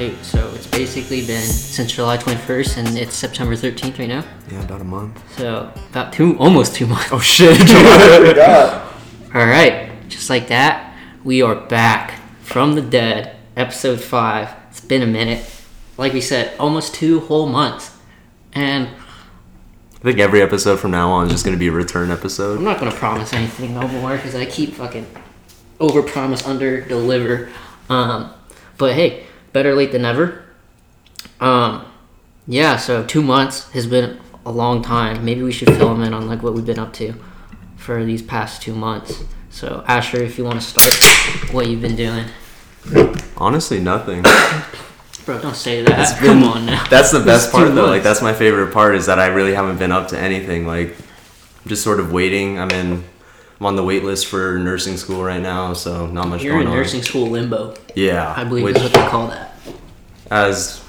Hey, so it's basically been since July 21st, and it's September 13th right now. Yeah, about a month. So about two, almost two months. Oh shit! All right, just like that, we are back from the dead. Episode five. It's been a minute. Like we said, almost two whole months, and I think every episode from now on is just gonna be a return episode. I'm not gonna promise anything no more because I keep fucking over promise, under deliver. Um, but hey, better late than never. Um, yeah. So two months has been a long time. Maybe we should fill them in on like what we've been up to for these past two months. So Asher, if you want to start, what you've been doing, Honestly, nothing. bro? Don't say that. Come on now. That's the best part though. Like that's my favorite part is that I really haven't been up to anything. Like I'm just sort of waiting. I'm in. I'm on the wait list for nursing school right now, so not much You're in nursing school limbo. Yeah, I believe which, is what they call that. as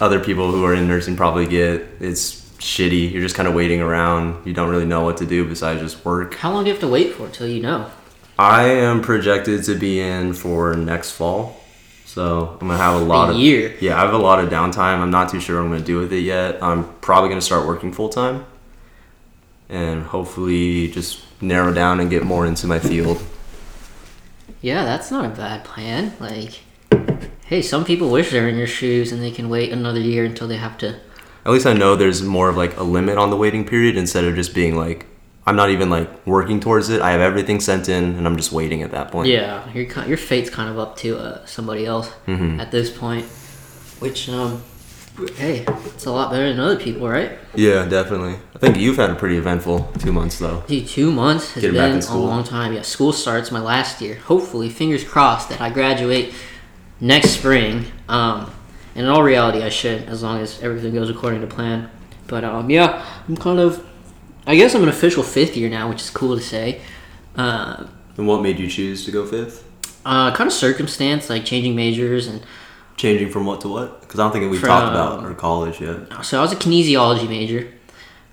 other people who are in nursing probably get, it's shitty. You're just kind of waiting around. You don't really know what to do besides just work. How long do you have to wait for till you know? I am projected to be in for next fall, so I'm gonna have a lot A of year. Yeah, I have a lot of downtime. I'm not too sure what I'm gonna do with it yet. I'm probably gonna start working full time, and hopefully just narrow down and get more into my field. Yeah, that's not a bad plan. Like, hey, some people wish they're in your shoes and they can wait another year until they have to. At least I know there's more of like a limit on the waiting period instead of just being like I'm not even like working towards it. I have everything sent in, and I'm just waiting at that point. Yeah, your your fate's kind of up to uh, somebody else Mhm. at this point. Which, um, hey, it's a lot better than other people, right? Yeah, definitely. I think you've had a pretty eventful two months though. Dude, two months has Getting been a long time. Yeah, school starts my last year. Hopefully, fingers crossed that I graduate next spring. Um, and in all reality, I should, as long as everything goes according to plan. But um, yeah, I'm kind of. I guess I'm an official fifth year now, which is cool to say. Uh, And what made you choose to go fifth? uh, kind of circumstance, like changing majors, and Changing from what to what? Because I don't think we've From- talked about in our college yet. so I was a kinesiology major,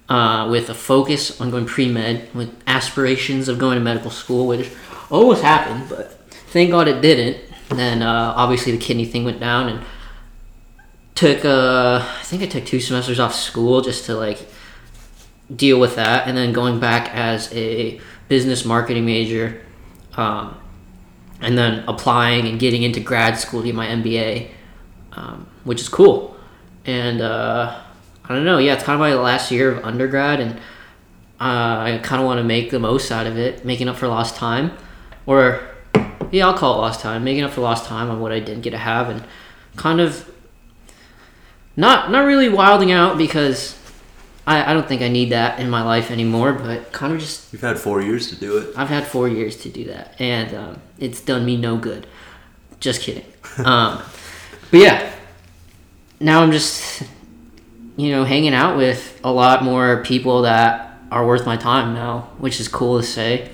uh, with a focus on going pre med, with aspirations of going to medical school, which almost happened, but thank God it didn't. Then uh, obviously the kidney thing went down, and took uh, I think I took two semesters off school just to like deal with that, and then going back as a business marketing major, um, and then applying and getting into grad school to get my MBA, um, which is cool. And uh, I don't know, yeah, it's kind of my last year of undergrad, and uh, I kind of want to make the most out of it, making up for lost time, or yeah, I'll call it lost time, making up for lost time on what I didn't get to have, and kind of not not really wilding out because I, I don't think I need that in my life anymore, but kind of just You've had four years to do it. I've had four years to do that, and um, it's done me no good. Just kidding. um, but yeah, now I'm just, you know, hanging out with a lot more people that are worth my time now, which is cool to say.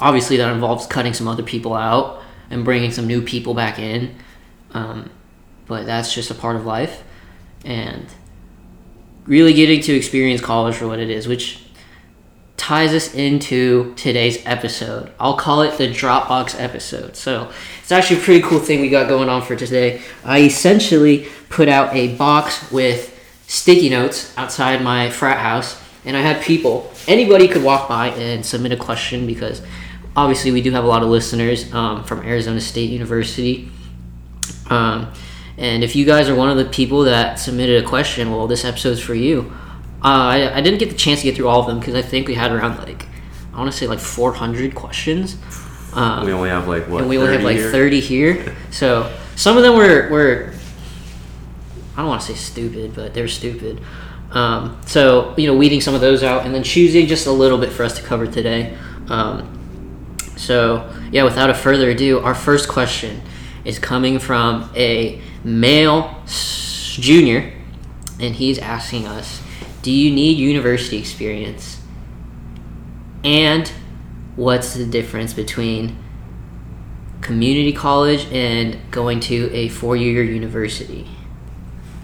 Obviously, that involves cutting some other people out and bringing some new people back in, um, but that's just a part of life, and really getting to experience college for what it is, which ties us into today's episode. I'll call it the Dropbox episode. So it's actually a pretty cool thing we got going on for today. I essentially put out a box with sticky notes outside my frat house, and I had people, anybody could walk by and submit a question because obviously we do have a lot of listeners um, from Arizona State University. Um, and if you guys are one of the people that submitted a question, well, this episode's for you. Uh, I, I didn't get the chance to get through all of them because I think we had around like, I want to say like 400 questions. Um, We only have like what? and we only have 30 like here? 30 here. So some of them were, were I don't want to say stupid, but they're stupid. Um, so, you know, weeding some of those out and then choosing just a little bit for us to cover today. Um, so, yeah, without a further ado, our first question is coming from a male junior, and he's asking us Do you need university experience? And what's the difference between community college and going to a four year university?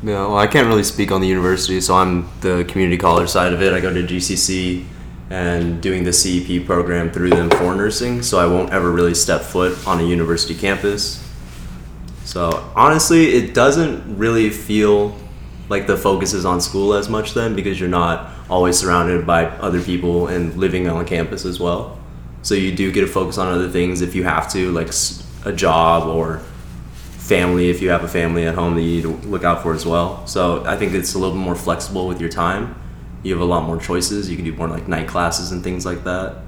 Yeah, well, I can't really speak on the university, so I'm the community college side of it. I go to GCC and doing the CEP program through them for nursing, so I won't ever really step foot on a university campus. So honestly, it doesn't really feel like the focus is on school as much then because you're not always surrounded by other people and living on campus as well. So you do get to focus on other things if you have to, like a job or family if you have a family at home that you need to look out for as well. So I think it's a little bit more flexible with your time. You have a lot more choices. You can do more like night classes and things like that.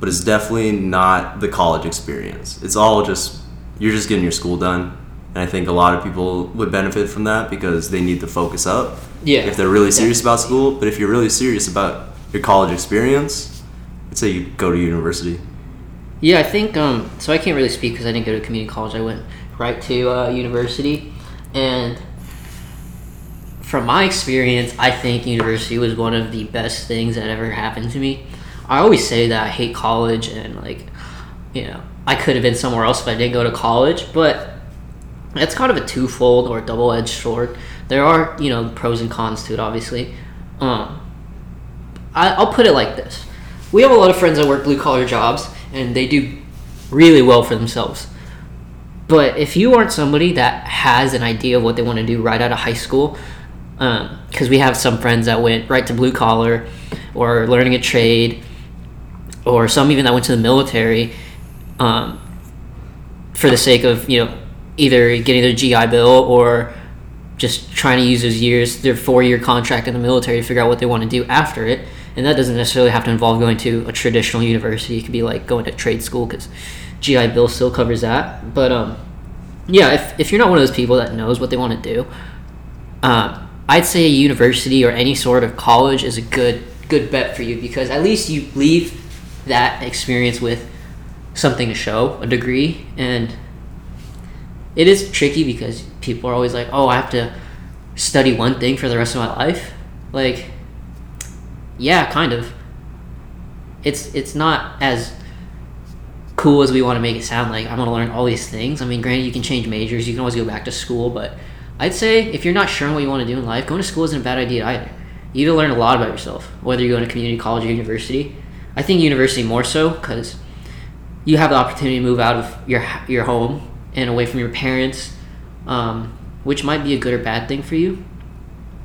But it's definitely not the college experience. It's all just you're just getting your school done. And I think a lot of people would benefit from that because they need to focus up Yeah. if they're really serious about school. But if you're really serious about your college experience, I'd say you go to university. Yeah, I think um, so. I can't really speak because I didn't go to community college. I went right to uh, university, and from my experience, I think university was one of the best things that ever happened to me. I always say that I hate college and like, you know, I could have been somewhere else if I didn't go to college, but it's kind of a twofold or double edged sword. There are you know pros and cons to it, obviously. Um, I, I'll put it like this: we have a lot of friends that work blue collar jobs, and they do really well for themselves. But if you aren't somebody that has an idea of what they want to do right out of high school, because we have some friends that went right to blue collar, or learning a trade, or some even that went to the military, um, for the sake of you know either getting their GI Bill or just trying to use those years, their four year contract in the military, to figure out what they want to do after it. And that doesn't necessarily have to involve going to a traditional university. It could be like going to trade school because GI Bill still covers that. But um, yeah, if, if you're not one of those people that knows what they want to do, um, I'd say a university or any sort of college is a good good bet for you because at least you leave that experience with something to show, a degree, and it is tricky because people are always like, "Oh, I have to study one thing for the rest of my life." Like, yeah, kind of. It's it's not as cool as we want to make it sound like I'm going to learn all these things. I mean, granted, you can change majors, you can always go back to school, but I'd say if you're not sure what you want to do in life, going to school isn't a bad idea either. You to learn a lot about yourself, whether you go to community college or university. I think university more so because you have the opportunity to move out of your your home and away from your parents, um, which might be a good or bad thing for you.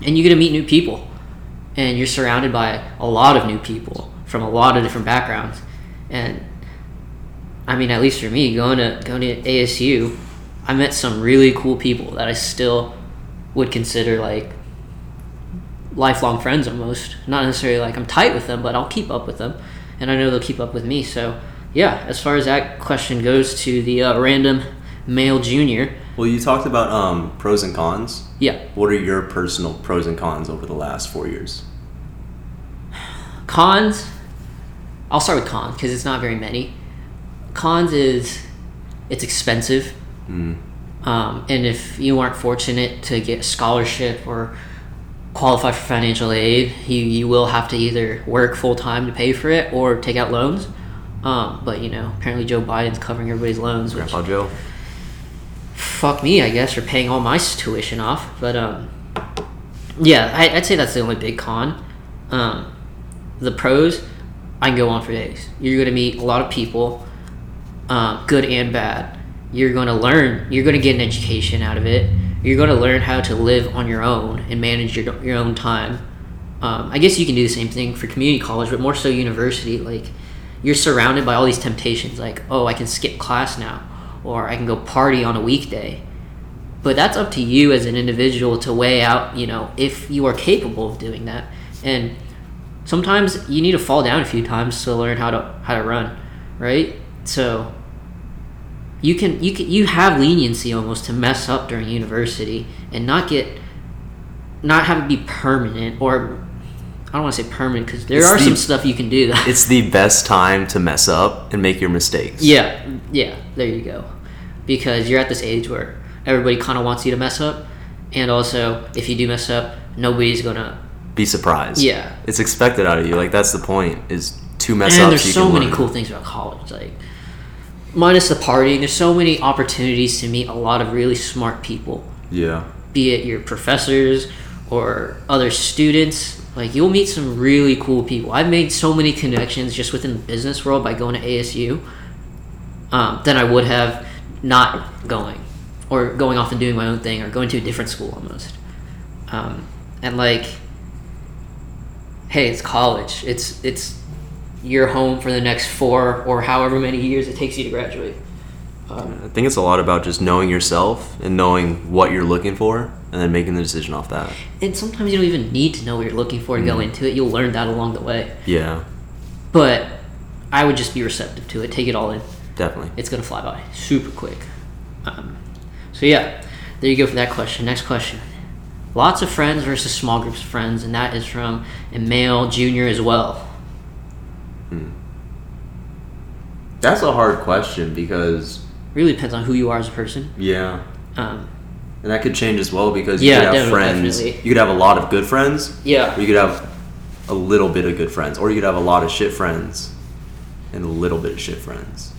And you get to meet new people, and you're surrounded by a lot of new people from a lot of different backgrounds. And I mean, at least for me, going to going to ASU, I met some really cool people that I still would consider like lifelong friends almost. Not necessarily like I'm tight with them, but I'll keep up with them, and I know they'll keep up with me. So yeah, as far as that question goes to the uh, random male junior, Well, you talked about um, pros and cons. yeah, What are your personal pros and cons over the last four years? cons. I'll start with cons because it's not very many. Cons is it's expensive. Mm. Um, and if you aren't fortunate to get a scholarship or qualify for financial aid, you, you will have to either work full time to pay for it or take out loans. Um, but you know, apparently Joe Biden's covering everybody's loans, which Grandpa Joe. fuck me, I guess, for paying all my tuition off. But um, yeah, I, I'd say that's the only big con. Um, the pros, I can go on for days. You're going to meet a lot of people, um, good and bad. You're going to learn. You're going to get an education out of it. You're going to learn how to live on your own and manage your your own time. Um, I guess you can do the same thing for community college, but more so university. Like you're surrounded by all these temptations. Like, oh, I can skip class now, or I can go party on a weekday. But that's up to you as an individual to weigh out. You know, if you are capable of doing that, and sometimes you need to fall down a few times to learn how to how to run, right? So you can you can you have leniency almost to mess up during university and not get not have it be permanent or I don't want to say permanent because there It's are the- some stuff you can do that It's the best time to mess up and make your mistakes. yeah yeah there you go because you're at this age where everybody kind of wants you to mess up and also if you do mess up nobody's gonna Be surprised. Yeah. It's expected out of you. Like that's the point. Is to mess and up. there's you so many learn. cool things about college like minus the partying there's so many opportunities to meet a lot of really smart people Yeah. be it your professors or other students like you'll meet some really cool people i've made so many connections just within the business world by going to asu um, than i would have not going or going off and doing my own thing or going to a different school almost. Um, and like, hey, it's college. It's it's your home for the next four or however many years it takes you to graduate. Um, I think it's a lot about just knowing yourself and knowing what you're looking for, and then making the decision off that. and sometimes you don't even need to know what you're looking for to go into it. You'll learn that along the way. Yeah, But I would just be receptive to it. Take it all in. definitely. It's gonna fly by super quick. Um, so yeah, there you go for that question. Next question: Lots of friends versus small groups of friends, and that is from a male junior as well. Hmm. That's a hard question because Really depends on who you are as a person. yeah, Um, and that could change as well because Yeah, you could have friends. definitely. You could have a lot of good friends, yeah, or you could have a little bit of good friends, or you could have a lot of shit friends and a little bit of shit friends.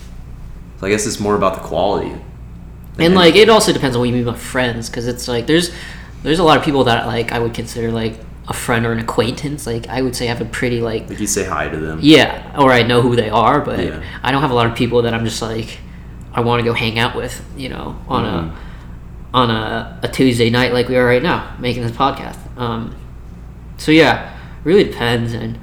So I guess it's more about the quality. and like it also depends on what you mean by friends, because it's like there's there's a lot of people that like I would consider like a friend or an acquaintance. Like I would say I have a pretty like Like you say hi to them. Yeah, or I know who they are, but Yeah. I don't have a lot of people that I'm just like I want to go hang out with, you know, on Mhm. a on a, a Tuesday night like we are right now making this podcast. Um, so yeah, really depends. And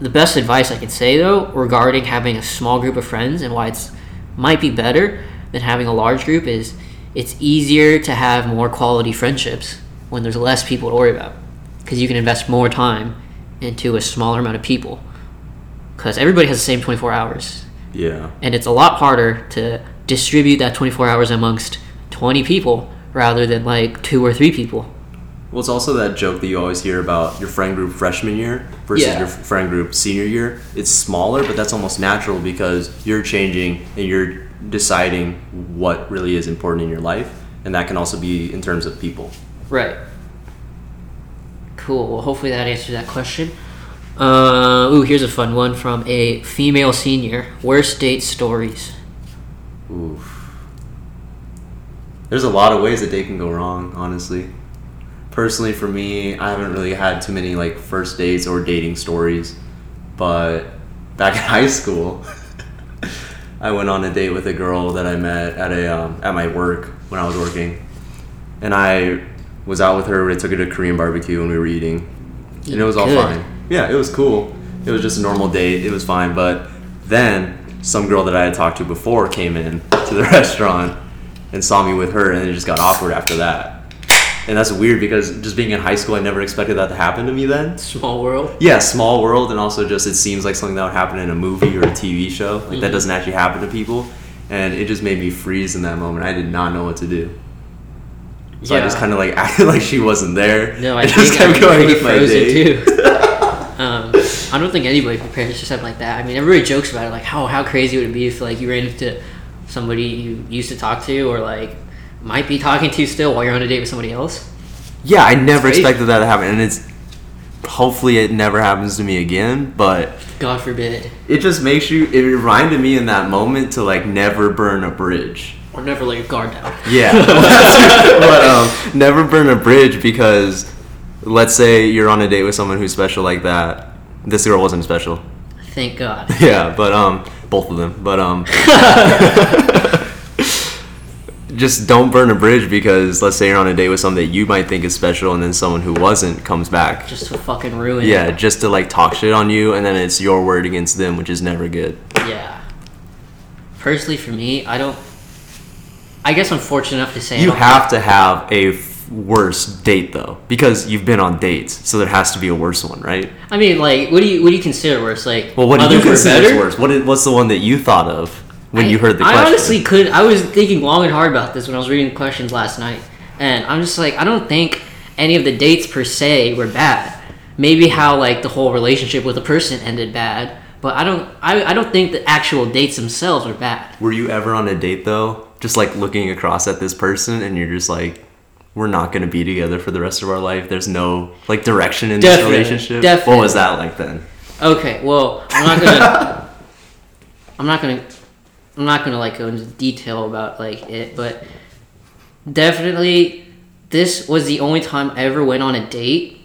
the best advice I can say though regarding having a small group of friends and why it's might be better than having a large group is it's easier to have more quality friendships when there's less people to worry about because you can invest more time into a smaller amount of people because everybody has the same 24 hours Yeah. and it's a lot harder to distribute that 24 hours amongst 20 people rather than like two or three people Well, it's also that joke that you always hear about your friend group freshman year versus Yeah. your friend group senior year. It's smaller, but that's almost natural because you're changing and you're deciding what really is important in your life, and that can also be in terms of people. right cool well hopefully that answers that question uh, ooh here's a fun one from a female senior worst date stories Oof. There's a lot of ways that date can go wrong, honestly. Personally, for me, I haven't really had too many like first dates or dating stories, but back in high school, I went on a date with a girl that I met at a um, at my work when I was working, and I was out with her. We took her to Korean barbecue and we were eating, and it was all Good. fine. Yeah, it was cool. It was just a normal date. It was fine, but then some girl that I had talked to before came in to the restaurant and saw me with her, and it just got awkward after that. And that's weird because just being in high school, I never expected that to happen to me then. small world Yeah, small world, and also just it seems like something that would happen in a movie or a TV show. Like that Mhm. doesn't actually happen to people, and it just made me freeze in that moment. I did not know what to do. So I just kind of like acted like she wasn't there. No, I just I kept was going with my day. too. I don't think anybody prepares for something like that. I mean, everybody jokes about it, like how how crazy would it be if like you ran into somebody you used to talk to or like might be talking to still while you're on a date with somebody else. Yeah, I never expected that to happen, and it's hopefully it never happens to me again. But God forbid, it just makes you. It reminded me in that moment to like never burn a bridge. or never let your guard down. Yeah, but um, never burn a bridge because let's say you're on a date with someone who's special like that. This girl wasn't special. Thank God. Yeah, but um, both of them. But um, just don't burn a bridge because let's say you're on a date with someone that you might think is special, and then someone who wasn't comes back. Just to fucking ruin. Yeah, just to like talk shit on you, and then it's your word against them, which is never good. Yeah. Personally, for me, I don't. I guess I'm fortunate enough to say I You don't- have to have a worse date though, because you've been on dates, so there has to be a worse one, right? I mean, like, what do you what do you consider worse? Like, Well, what do you consider worse? What is, what's the one that you thought of when I- you heard the question? I question? honestly could. I was thinking long and hard about this when I was reading the questions last night, and I'm just like, I don't think any of the dates per se were bad. Maybe how like the whole relationship with a person ended bad, but I don't. I, I don't think the actual dates themselves were bad. Were you ever on a date though, just like looking across at this person, and you're just like, we're not gonna be together for the rest of our life. There's no like direction in Definitely, this relationship. definitely. What was that like then? Okay, well, I'm not gonna. I'm not gonna. I'm not gonna like go into detail about like it, but definitely, this was the only time I ever went on a date.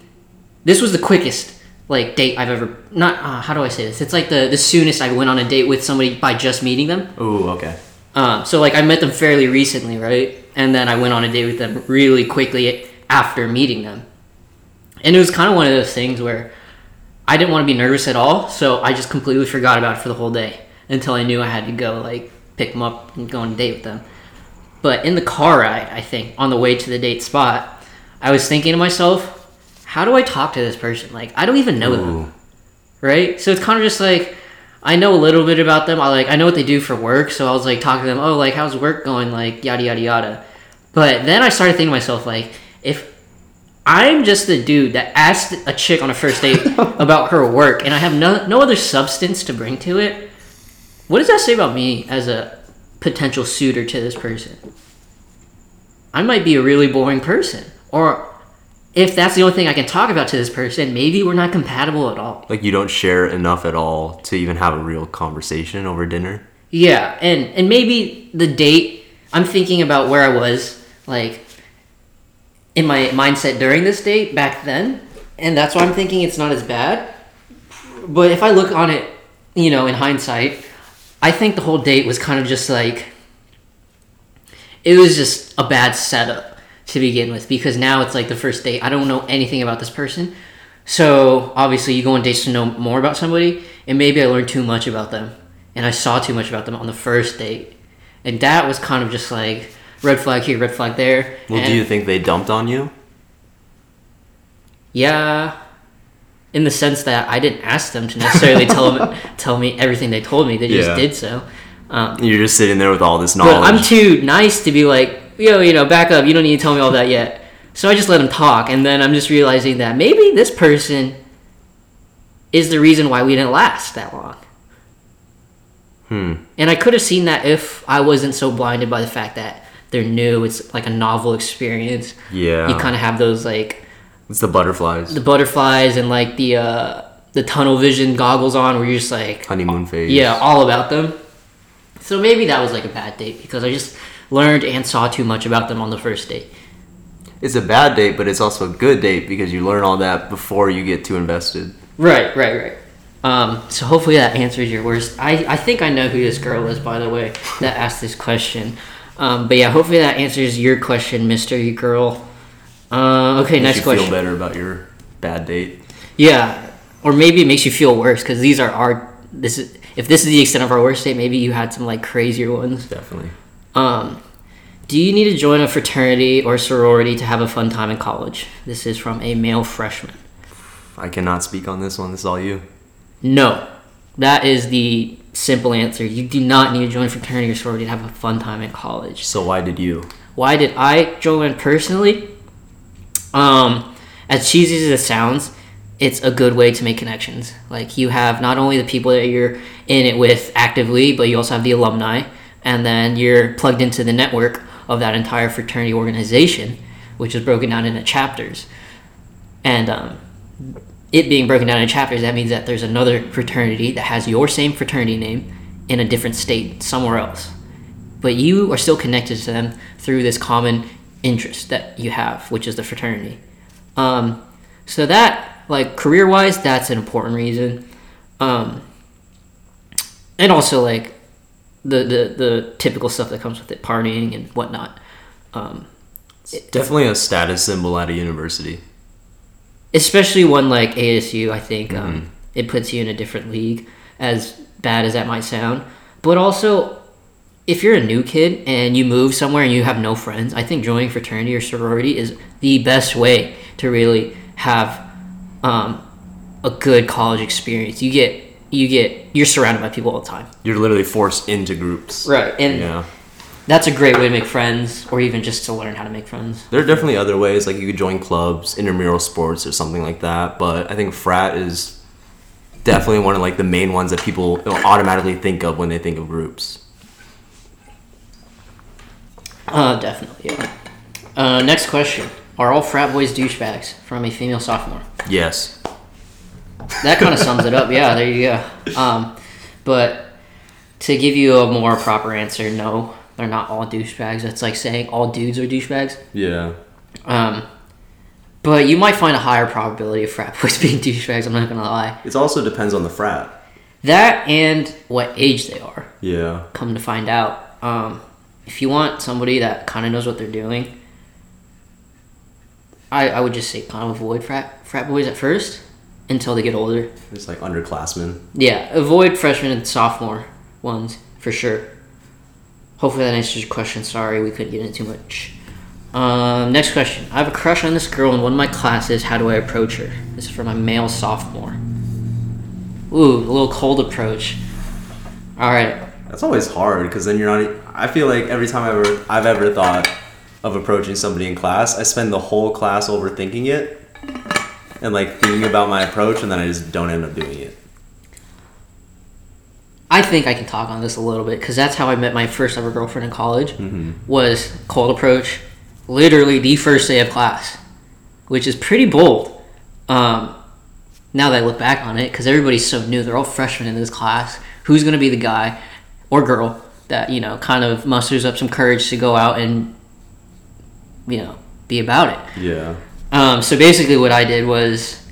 This was the quickest like date I've ever. Not uh, how do I say this? It's like the the soonest I went on a date with somebody by just meeting them. Oh, okay. Um, so like I met them fairly recently, right? And then I went on a date with them really quickly after meeting them. And it was kind of one of those things where I didn't want to be nervous at all, so I just completely forgot about it for the whole day until I knew I had to go like pick them up and go on a date with them. But in the car ride, I think on the way to the date spot, I was thinking to myself, how do I talk to this person? Like I don't even know them right? So it's kind of just like I know a little bit about them. I like I know what they do for work, so I was like talking to them. Oh, like how's work going? Like yada yada yada. But then I started thinking to myself like if I'm just the dude that asked a chick on a first date about her work, and I have no no other substance to bring to it. What does that say about me as a potential suitor to this person? I might be a really boring person, or if that's the only thing I can talk about to this person, maybe we're not compatible at all. Like you don't share enough at all to even have a real conversation over dinner. Yeah, and and maybe the date. I'm thinking about where I was, like in my mindset during this date back then, and that's why I'm thinking it's not as bad. But if I look on it, you know, in hindsight, I think the whole date was kind of just like it was just a bad setup to begin with because now it's like the first date. I don't know anything about this person. So obviously you go on dates to know more about somebody and maybe I learned too much about them and I saw too much about them on the first date. And that was kind of just like red flag here, red flag there. Well, And- do you think they dumped on you? Yeah, in the sense that I didn't ask them to necessarily tell them, tell me everything they told me. They just Yeah. did so. Um, You're just sitting there with all this knowledge. but I'm too nice to be like, yo, you know, back up. You don't need to tell me all that yet. So I just let them talk, and then I'm just realizing that maybe this person is the reason why we didn't last that long. hmm. And I could have seen that if I wasn't so blinded by the fact that they're new. It's like a novel experience. Yeah. You kind of have those like It's the butterflies. the butterflies and like the uh, the tunnel vision goggles on, where you're just like, honeymoon phase. yeah, all about them. So maybe that was like a bad date because I just learned and saw too much about them on the first date. It's a bad date, but it's also a good date because you learn all that before you get too invested. Right, right, right. Um, so hopefully that answers your worst. I, I think I know who this girl is, by the way, that asked this question. Um, but yeah, hopefully that answers your question, Mister Girl. Uh, okay, Makes next you question. feel better about your bad date. Yeah, or maybe it makes you feel worse because these are our. This is if this is the extent of our worst date. Maybe you had some like crazier ones. Definitely. Um, do you need to join a fraternity or sorority to have a fun time in college? This is from a male freshman. I cannot speak on this one. This is all you. No, that is the simple answer. You do not need to join a fraternity or sorority to have a fun time in college. So why did you? Why did I join personally? Um, as cheesy as it sounds, it's a good way to make connections. Like you have not only the people that you're in it with actively, but you also have the alumni, and then you're plugged into the network of that entire fraternity organization, which is broken down into chapters. And um, it being broken down into chapters, that means that there's another fraternity that has your same fraternity name in a different state somewhere else. But you are still connected to them through this common interest that you have, which is the fraternity. Um, so that, like career wise, that's an important reason. Um, and also like the, the the typical stuff that comes with it, partying and whatnot. Um, It's definitely a status symbol at a university. Especially one like ASU, I think um, it puts you in a different league. As bad as that might sound, but also if you're a new kid and you move somewhere and you have no friends, I think joining fraternity or sorority is the best way to really have um, a good college experience. You get you get you're surrounded by people all the time, You're literally forced into groups. right? And Yeah. That's a great way to make friends, or even just to learn how to make friends. There are definitely other ways, like you could join clubs, intramural sports, or something like that. But I think frat is definitely one of like the main ones that people automatically think of when they think of groups. Uh, definitely. Yeah. Uh, next question: Are all frat boys douchebags? From a female sophomore. Yes. That kind of sums it up. Yeah, there you go. Um, but to give you a more proper answer, no, they're not all douchebags. That's like saying all dudes are douchebags. Yeah. Um, but you might find a higher probability of frat boys being douchebags. I'm not gonna lie. It also depends on the frat. That and what age they are. Yeah. Come to find out, Um, if you want somebody that kind of knows what they're doing, I, I would just say kind of avoid frat frat boys at first until they get older. It's like underclassmen. Yeah, avoid freshman and sophomore ones for sure. Hopefully that answers your question. Sorry, we couldn't get into too much. Um, next question. I have a crush on this girl in one of my classes. How do I approach her? This is for my male sophomore. Ooh, a little cold approach. All right. That's always hard because then you're not. I feel like every time I've ever I've ever thought of approaching somebody in class, I spend the whole class overthinking it and like thinking about my approach, and then I just don't end up doing it. I think I can talk on this a little bit because that's how I met my first ever girlfriend in college. Was cold approach, literally the first day of class, which is pretty bold. Um, now that I look back on it, because everybody's so new, they're all freshmen in this class. Who's going to be the guy or girl that you know kind of musters up some courage to go out and you know be about it? Yeah. Um, so basically, what I did was,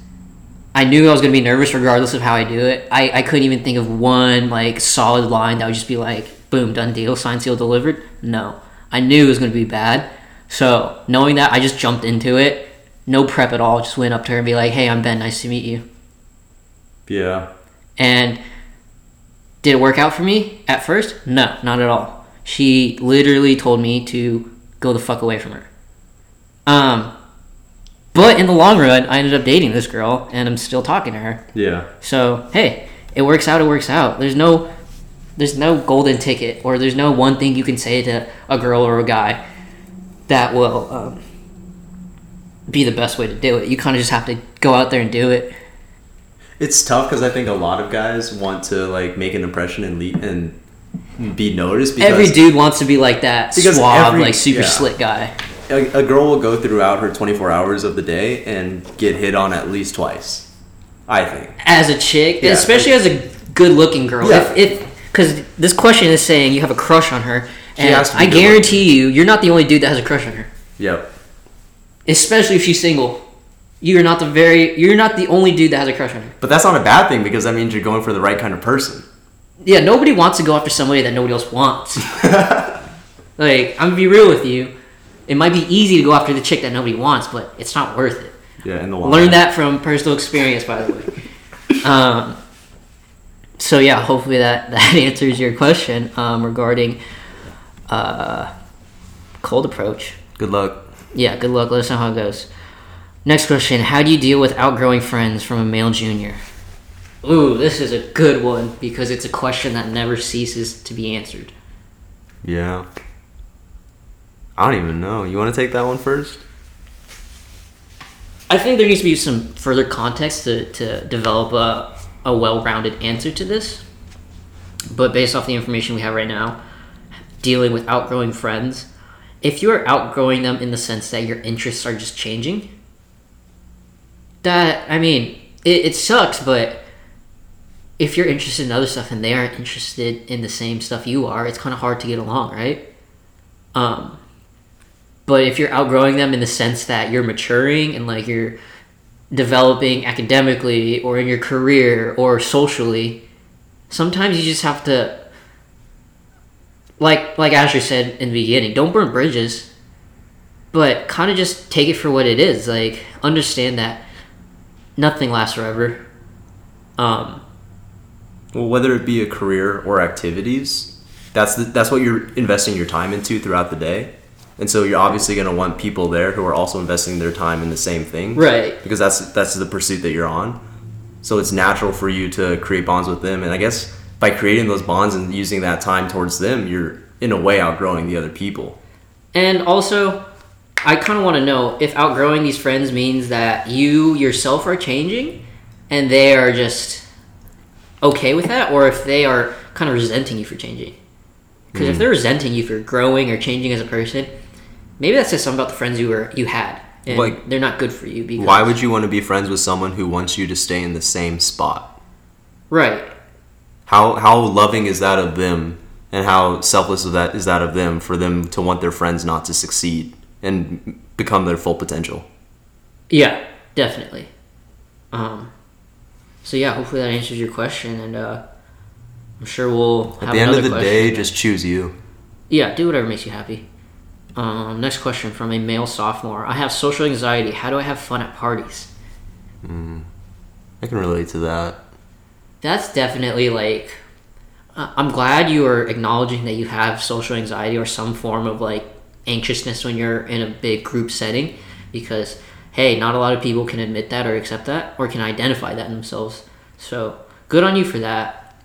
I knew I was gonna be nervous regardless of how I do it. I, I couldn't even think of one like solid line that would just be like, boom, done deal, sign seal delivered. No, I knew it was gonna be bad. So knowing that, I just jumped into it, no prep at all. Just went up to her and be like, hey, I'm Ben. Nice to meet you. Yeah. And did it work out for me at first? No, not at all. She literally told me to go the fuck away from her. Um, but in the long run, I ended up dating this girl, and I'm still talking to her. Yeah. So hey, it works out. It works out. There's no, there's no golden ticket, or there's no one thing you can say to a girl or a guy that will um, be the best way to do it. You kind of just have to go out there and do it. It's tough because I think a lot of guys want to like make an impression and le- and be noticed because Every dude wants to be like that suave, every- like super yeah. slick guy. A, a girl will go throughout her 24 hours of the day and get hit on at least twice. I think. as a chick, Yeah, especially as a good-looking girl. Yeah. If because this question is saying you have a crush on her, and has to be I guarantee you, you're not the only dude that has a crush on her. Yep. Especially if she's single, you're not the very you're not the only dude that has a crush on her. But that's not a bad thing because that means you're going for the right kind of person. Yeah, nobody wants to go after somebody that nobody else wants. like I'm gonna be real with you, it might be easy to go after the chick that nobody wants, but it's not worth it. Yeah, in the long Learn that from personal experience, by the way. Um, so yeah, hopefully that that answers your question um, regarding uh, cold approach. Good luck. Yeah, good luck. Let us know how it goes. Next question: How do you deal with outgrowing friends from a male junior? Ooh, this is a good one because it's a question that never ceases to be answered. Yeah. I don't even know. You want to take that one first? I think there needs to be some further context to, to develop a, a well rounded answer to this. But based off the information we have right now, dealing with outgrowing friends, if you're outgrowing them in the sense that your interests are just changing, that, I mean, it, it sucks, but if you're interested in other stuff and they aren't interested in the same stuff you are, it's kind of hard to get along, right? Um, but if you're outgrowing them in the sense that you're maturing and like you're developing academically or in your career or socially, sometimes you just have to like like Asher said in the beginning, don't burn bridges. But kind of just take it for what it is. Like understand that nothing lasts forever. Um Well, whether it be a career or activities, that's the, that's what you're investing your time into throughout the day. And so you're obviously going to want people there who are also investing their time in the same thing. Right. Because that's that's the pursuit that you're on. So it's natural for you to create bonds with them and I guess by creating those bonds and using that time towards them, you're in a way outgrowing the other people. And also, I kind of want to know if outgrowing these friends means that you yourself are changing and they are just okay with that, or if they are kind of resenting you for changing. Because if hmm. they're resenting you for growing or changing as a person, maybe that says something about the friends you were you had, and Like- they're not good for you. Because Why would you want to be friends with someone who wants you to stay in the same spot? right? How how loving is that of them, and how selfless of that is that of them for them to want their friends not to succeed and become their full potential? Yeah, definitely. Um, so yeah, hopefully that answers your question, and uh, I'm sure we'll At the end of the question. day, just choose you. Yeah, do whatever makes you happy. Um, next question from a male sophomore. I have social anxiety. How do I have fun at parties? I can relate to that. That's definitely like. Uh, I'm glad you are acknowledging that you have social anxiety or some form of like anxiousness when you're in a big group setting because, hey, not a lot of people can admit that or accept that or can identify that in themselves. So, good on you for that.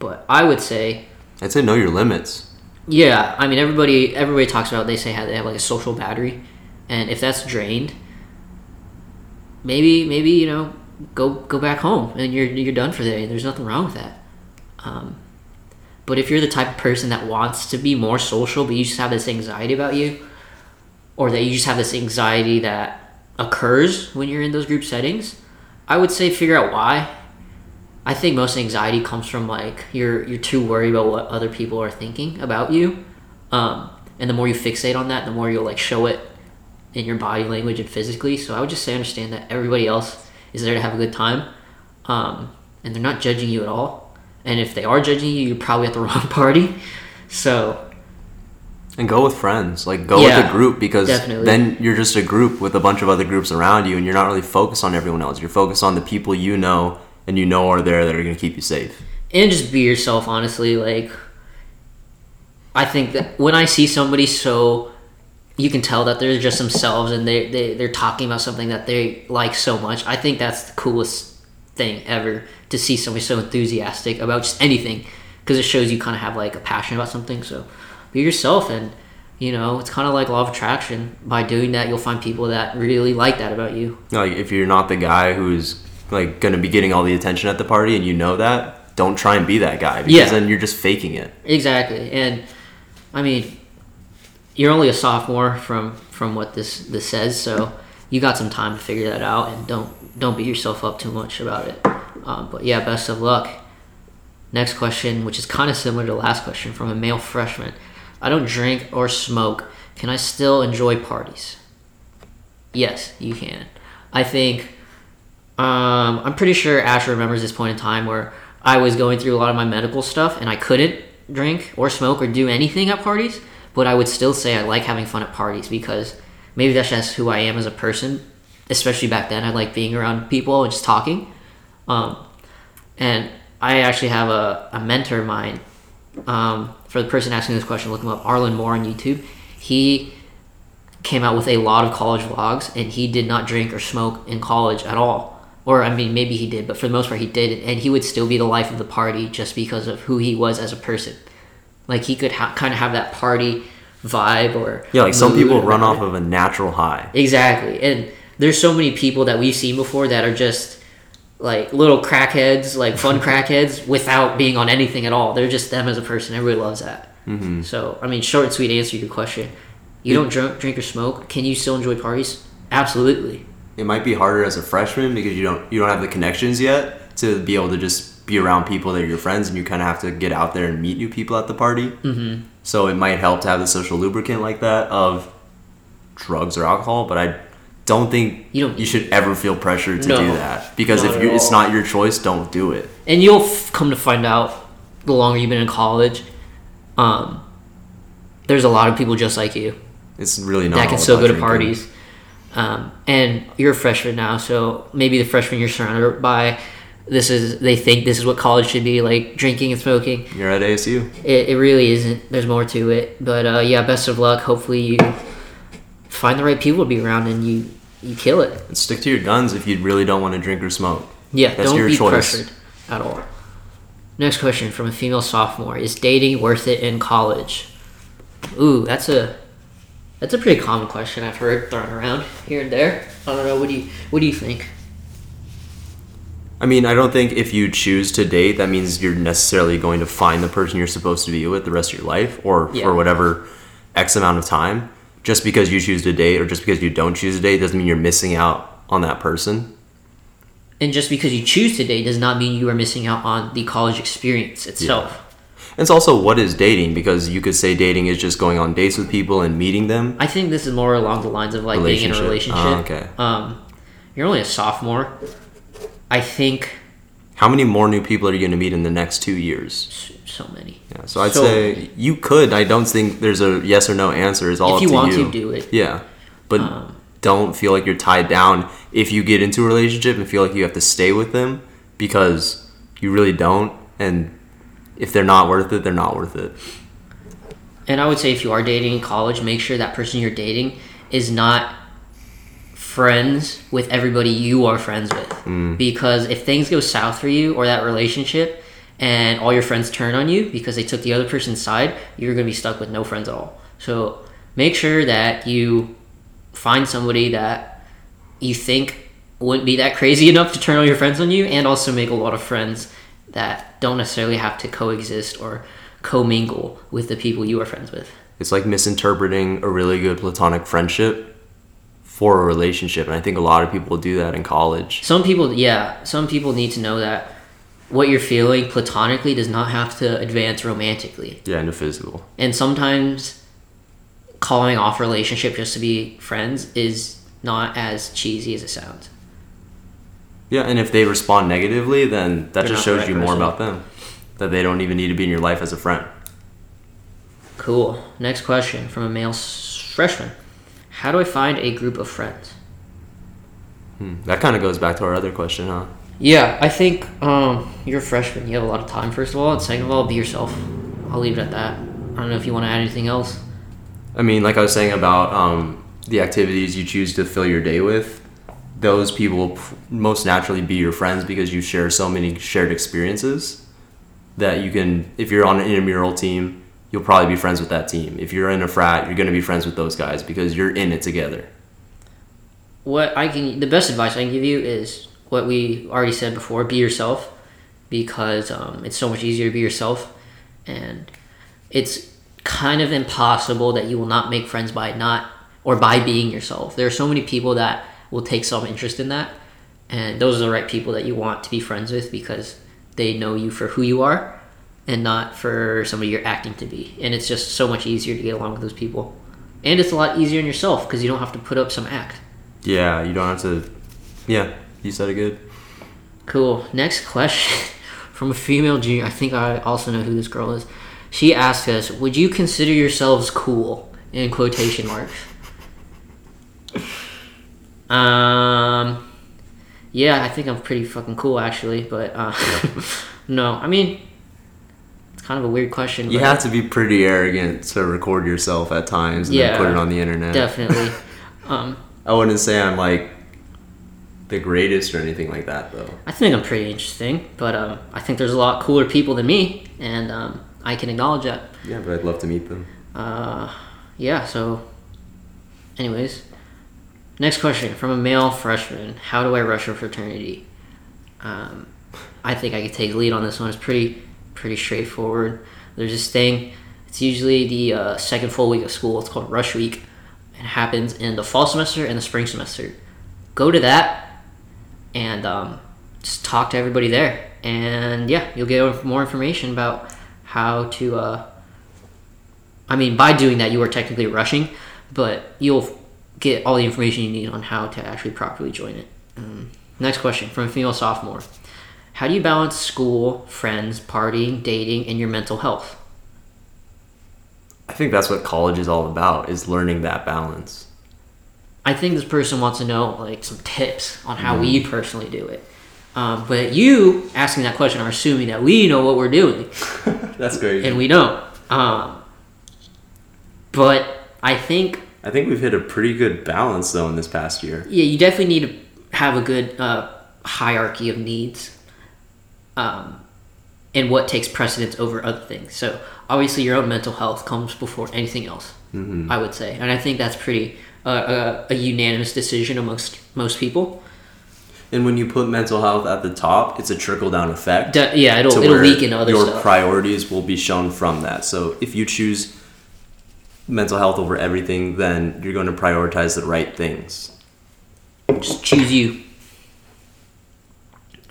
But I would say I'd say know your limits. Yeah, I mean everybody everybody talks about they say how they have like a social battery, and if that's drained, maybe maybe you know go go back home and you're you're done for the day. There's nothing wrong with that. Um, but if you're the type of person that wants to be more social, but you just have this anxiety about you, or that you just have this anxiety that occurs when you're in those group settings, I would say figure out why. I think most anxiety comes from like you're you're too worried about what other people are thinking about you, um, and the more you fixate on that, the more you'll like show it in your body language and physically. So I would just say understand that everybody else is there to have a good time, um, and they're not judging you at all. And if they are judging you, you're probably at the wrong party. So And go with friends. Like go with a group because definitely. then you're just a group with a bunch of other groups around you and you're not really focused on everyone else. You're focused on the people you know and you know are there that are going to keep you safe. and just be yourself honestly like i think that when i see somebody so you can tell that they're just themselves and they, they they're talking about something that they like so much i think that's the coolest thing ever to see somebody so enthusiastic about just anything because it shows you kind of have like a passion about something. So be yourself and you know it's kind of like law of attraction. By doing that you'll find people that really like that about you. Like if you're not the guy who's like going to be getting all the attention at the party and you know that, don't try and be that guy because Yeah. then you're just faking it. Exactly, and I mean, you're only a sophomore from from what this this says, so you got some time to figure that out, and don't don't beat yourself up too much about it. Um, but yeah, best of luck. Next question, which is kind of similar to the last question from a male freshman. I don't drink or smoke. Can I still enjoy parties? Yes, you can. I think um, I'm pretty sure Asher remembers this point in time where I was going through a lot of my medical stuff and I couldn't drink or smoke or do anything at parties, but I would still say I like having fun at parties because maybe that's just who I am as a person. Especially back then, I like being around people and just talking. Um, and I actually have a, a mentor of mine. Um, for the person asking this question, look him up, Arlen Moore on YouTube. He came out with a lot of college vlogs and he did not drink or smoke in college at all or i mean maybe he did but for the most part he did and he would still be the life of the party just because of who he was as a person. Like he could ha- kind of have that party vibe or Yeah, like some people run off of a natural high. exactly. And there's so many people that we've seen before that are just like little crackheads like fun crackheads without being on anything at all. They're just them as a person. Everybody loves that. Mm-hmm. so i mean short and sweet answer to your question. You don't drink, drink or smoke. Can you still enjoy parties? Absolutely It might be harder as a freshman because you don't you don't have the connections yet to be able to just be around people that are your friends and you kind of have to get out there and meet new people at the party. Mm-hmm. So it might help to have the social lubricant like that of drugs or alcohol, but I don't think You don't- you should ever feel pressured to No, do that because if you it's not your choice, don't do it. and you'll f- come to find out the longer you've been in college um, there's a lot of people just like you It's really not that can still go to parties um, and you're a freshman now so maybe the freshman you're surrounded by this is they think this is what college should be like drinking and smoking You're at ASU. it, it really isn't there's more to it but uh, yeah best of luck hopefully you find the right people to be around and you you kill it And stick to your guns if you really don't want to drink or smoke. Yeah, That's don't your be choice. pressured at all. Next question from a female sophomore: Is dating worth it in college? Ooh, that's a that's a pretty common question I've heard thrown around here and there. I don't know. What do you What do you think? I mean, I don't think if you choose to date, that means you're necessarily going to find the person you're supposed to be with the rest of your life or Yeah. for whatever X amount of time. Just because you choose to date or just because you don't choose to date doesn't mean you're missing out on that person. And just because you choose to date does not mean you are missing out on the college experience itself. And it's also what is dating because you could say dating is just going on dates with people and meeting them. I think this is more along the lines of like being in a Relationship. Oh, okay. Um, you're only a sophomore. I think how many more new people are you going to meet in the next two years? So many. Yeah, so I'd So say you could. I don't think there's a yes or no answer. It's all If up you to want you. to, do it. Yeah, but Um, don't feel like you're tied down if you get into a relationship and feel like you have to stay with them because you really don't. And if they're not worth it, they're not worth it. And I would say if you are dating in college, make sure that person you're dating is not friends with everybody you are friends with. Mm. Because if things go south for you or that relationship and all your friends turn on you because they took the other person's side, you're going to be stuck with no friends at all. So make sure that you find somebody that you think wouldn't be that crazy enough to turn all your friends on you and also make a lot of friends that don't necessarily have to coexist or commingle with the people you are friends with. It's like misinterpreting a really good platonic friendship for a relationship, and I think a lot of people do that in college. Some people, yeah, some people need to know that what you're feeling platonically does not have to advance romantically. Yeah, into physical. And sometimes calling off a relationship just to be friends is not as cheesy as it sounds. Yeah, and if they respond negatively, then that They're just shows right you more about them. That they don't even need to be in your life as a friend. Cool. Next question from a male s- freshman. How do I find a group of friends? Hmm. That kind of goes back to our other question, huh? Yeah, I think um, you're a freshman. You have a lot of time, first of all. And second of all, be yourself. I'll leave it at that. I don't know if you want to add anything else. I mean, like I was saying about um, the activities you choose to fill your day with, those people will most naturally be your friends because you share so many shared experiences that you can, if you're on an intramural team, you'll probably be friends with that team. If you're in a frat, you're going to be friends with those guys because you're in it together. What I can, the best advice I can give you is what we already said before: be yourself, because um, it's so much easier to be yourself, and it's kind of impossible that you will not make friends by not or by being yourself. There are so many people that will take some interest in that, and those are the right people that you want to be friends with because they know you for who you are and not for somebody you're acting to be. And it's just so much easier to get along with those people. And it's a lot easier on yourself because you don't have to put up some act. Yeah, you don't have to. Yeah, you said it good. Cool. Next question from a female junior. I think I also know who this girl is. She asked us, "Would you consider yourselves cool?" In quotation marks. Um. Yeah, I think I'm pretty fucking cool actually, but uh, no. I mean, it's kind of a weird question. You have to be pretty arrogant to record yourself at times and Yeah, then put it on the internet. definitely. um, I wouldn't say I'm like the greatest or anything like that, though. I think I'm pretty interesting, but um, I think there's a lot cooler people than me, and um, I can acknowledge that. Yeah, but I'd love to meet them. Uh, yeah, so, anyways. Next question from a male freshman How do I rush a fraternity? Um, I think I could take lead on this one. It's pretty, pretty straightforward. There's this thing, it's usually the uh, second full week of school. It's called Rush Week. It happens in the fall semester and the spring semester. Go to that and um, just talk to everybody there. And yeah, you'll get more information about how to. Uh, I mean, by doing that, you are technically rushing, but you'll get all the information you need on how to actually properly join it. Um, next question from a female sophomore How do you balance school, friends, partying, dating, and your mental health? I think that's what college is all about: is learning that balance. I think this person wants to know like some tips on how we personally do it. Um, but you asking that question are assuming that we know what we're doing, that's great. and we don't. Um, but I think I think we've hit a pretty good balance though in this past year. yeah, you definitely need to have a good uh, hierarchy of needs, um, and what takes precedence over other things. So obviously, your own mental health comes before anything else. Mm-hmm. I would say, and I think that's pretty uh, a, a unanimous decision amongst most people. And when you put mental health at the top, it's a trickle down effect. De- yeah, it'll it'll leak into other your stuff. priorities will be shown from that. So if you choose mental health over everything, then you're going to prioritize the right things. Just choose you.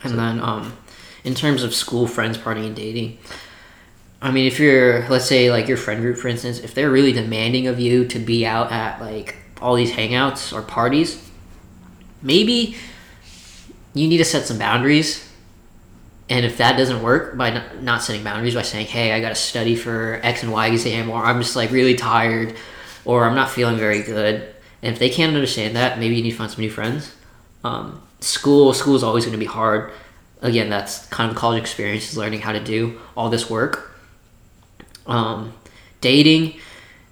And then, um, in terms of school, friends, partying, and dating, I mean, if you're, let's say, like your friend group, for instance, if they're really demanding of you to be out at like all these hangouts or parties, maybe you need to set some boundaries And if that doesn't work by not, setting boundaries, by saying, hey, I got to study for X and Y exam, or I'm just like really tired, or I'm not feeling very good. And if they can't understand that, maybe you need to find some new friends. Um, school, school is always going to be hard. Again, that's kind of college experience is learning how to do all this work. Um, dating,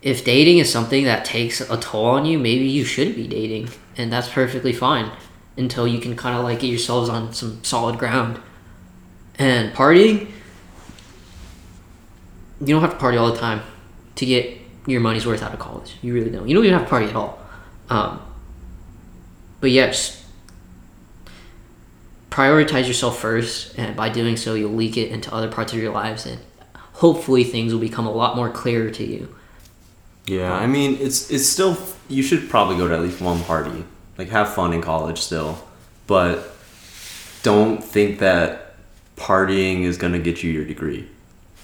if dating is something that takes a toll on you, maybe you should be dating, and that's perfectly fine until you can kind of like get yourselves on some solid ground. And partying, you don't have to party all the time to get your money's worth out of college. You really don't. You don't even have to party at all. Um, but yes, prioritize yourself first, and by doing so, you'll leak it into other parts of your lives, and hopefully, things will become a lot more clear to you. Yeah, I mean, it's it's still you should probably go to at least one party. Like have fun in college still, but don't think that partying is going to get you your degree.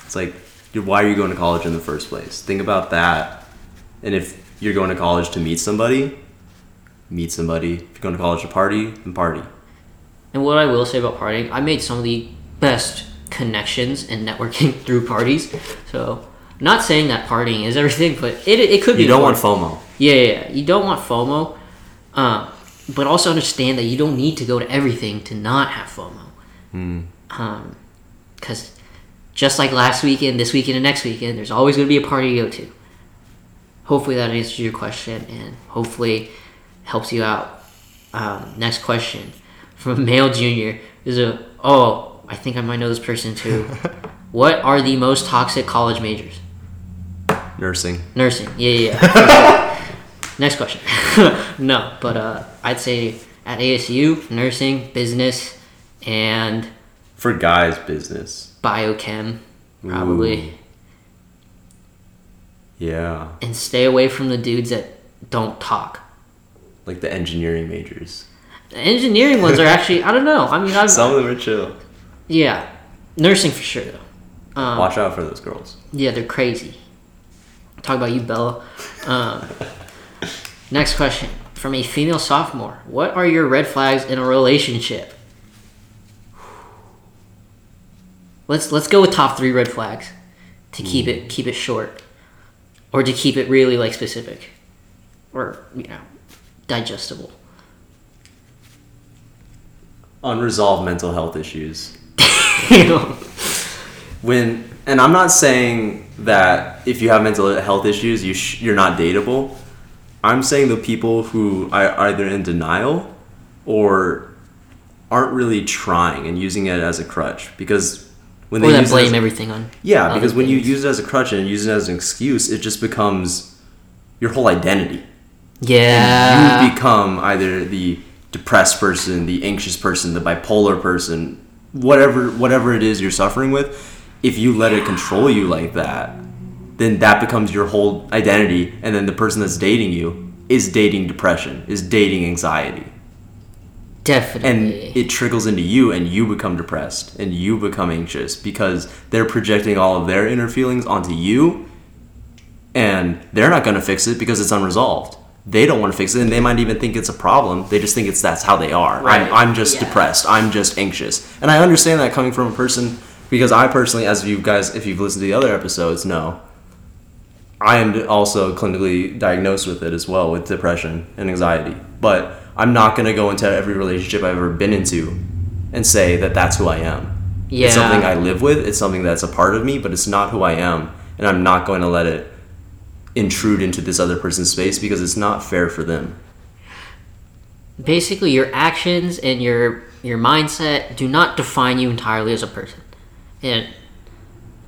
It's like why are you going to college in the first place? Think about that. And if you're going to college to meet somebody, meet somebody. If you're going to college to party, then party. And what I will say about partying, I made some of the best connections and networking through parties. So, not saying that partying is everything, but it, it could be. You don't want FOMO. Yeah, yeah, yeah, you don't want FOMO, uh, but also understand that you don't need to go to everything to not have FOMO. Mm. Um, because just like last weekend, this weekend, and next weekend, there's always going to be a party to go to. Hopefully that answers your question and hopefully helps you out. Um, next question from Male Junior is a oh I think I might know this person too. what are the most toxic college majors? Nursing. Nursing. Yeah, yeah. yeah. Next question. no, but uh, I'd say at ASU, nursing, business, and for guys, business. Biochem, probably. Ooh. Yeah. And stay away from the dudes that don't talk. Like the engineering majors. The engineering ones are actually I don't know. I mean, I've, some of them are chill. Yeah, nursing for sure though. Um, Watch out for those girls. Yeah, they're crazy. Talk about you, Bella. Um, next question from a female sophomore: What are your red flags in a relationship? Let's let's go with top three red flags to keep Hmm. it keep it short, or to keep it really like specific, or you know, digestible. Unresolved mental health issues. When and I'm not saying that if you have mental health issues, you sh- you're not dateable. I'm saying the people who are either in denial or aren't really trying and using it as a crutch because when or that use blame everything on. Yeah, because when you use it as a crutch and use it as an excuse, it just becomes your whole identity. Yeah. You become either the depressed person, the anxious person, the bipolar person, whatever whatever it is you're suffering with. If you let it control you like that, then that becomes your whole identity and then the person that's dating you is dating depression, is dating anxiety and it trickles into you and you become depressed and you become anxious because they're projecting all of their inner feelings onto you and they're not going to fix it because it's unresolved they don't want to fix it and they might even think it's a problem they just think it's that's how they are Right. I'm, I'm just Yeah. depressed i'm just anxious and i understand that coming from a person because i personally as you guys if you've listened to the other episodes know I am also clinically diagnosed with it as well, with depression and anxiety. But I'm not going to go into every relationship I've ever been into and say that that's who I am. yeah. It's something I live with, it's something that's a part of me, but it's not who I am. And I'm not going to let it intrude into this other person's space because it's not fair for them. basically your actions and your your mindset do not define you entirely as a person and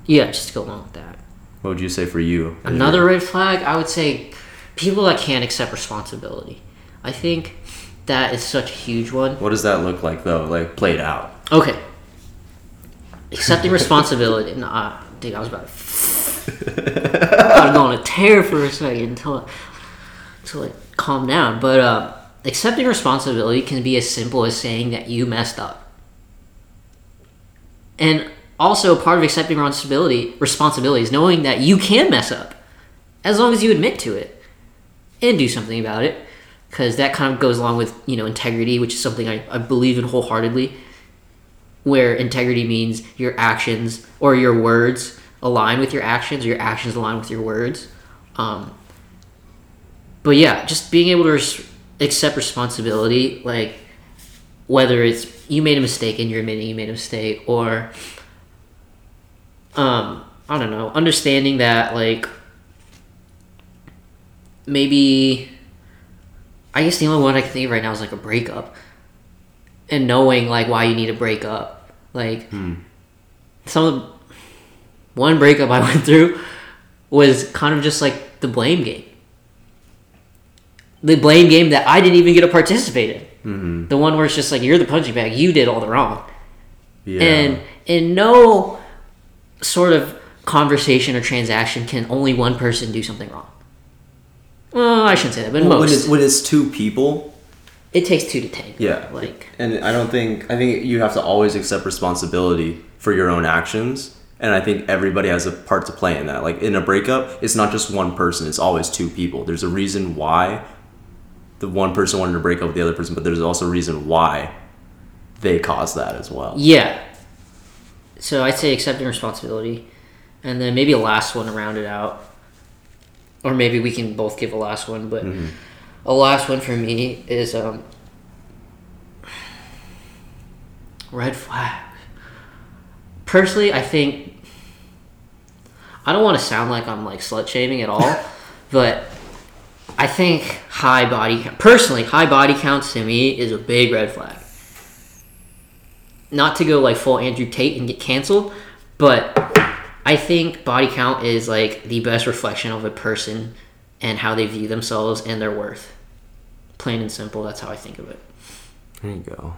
yeah just go along with that What would you say for you? another red flag i would say people that can't accept responsibility i think that is such a huge one What does that look like, though? Like, played out. okay accepting responsibility nah dude i was about to I was on a tear for a second until until it calmed down. But uh, accepting responsibility can be as simple as saying that you messed up. And also, part of accepting responsibility responsibility is knowing that you can mess up, as long as you admit to it and do something about it. Because that kind of goes along with you know integrity, which is something I, I believe in wholeheartedly. where integrity means your actions or your words align with your actions, or your actions align with your words. Um, but yeah, just being able to res- accept responsibility, like whether it's you made a mistake and you're admitting you made a mistake, or um, I don't know, understanding that like maybe I guess the only one I can think of right now is like a breakup, and knowing like why you need to break up, like some of the, one breakup I went through was kind of just like the blame game. The blame game that I didn't even get to participate in. Mm-hmm. The one where it's just like you're the punching bag, you did all the wrong, Yeah. and in no sort of conversation or transaction can only one person do something wrong. Well, I shouldn't say that, but Well, when most it's when it's two people, it takes two to tango. Yeah. like and I don't think I think you have to always accept responsibility for your own actions. And I think everybody has a part to play in that. Like in a breakup, it's not just one person, it's always two people. There's a reason why the one person wanted to break up with the other person, but there's also a reason why they caused that as well. Yeah. So I'd say accepting responsibility, and then maybe a last one to round it out, or maybe we can both give a last one. But a last one for me is um, red flag. Personally, I think I don't want to sound like I'm like slut shaming at all, but I think high body. Personally, high body counts to me is a big red flag not to go like full Andrew Tate and get canceled, but I think body count is like the best reflection of a person and how they view themselves and their worth. Plain and simple, that's how I think of it. There you go.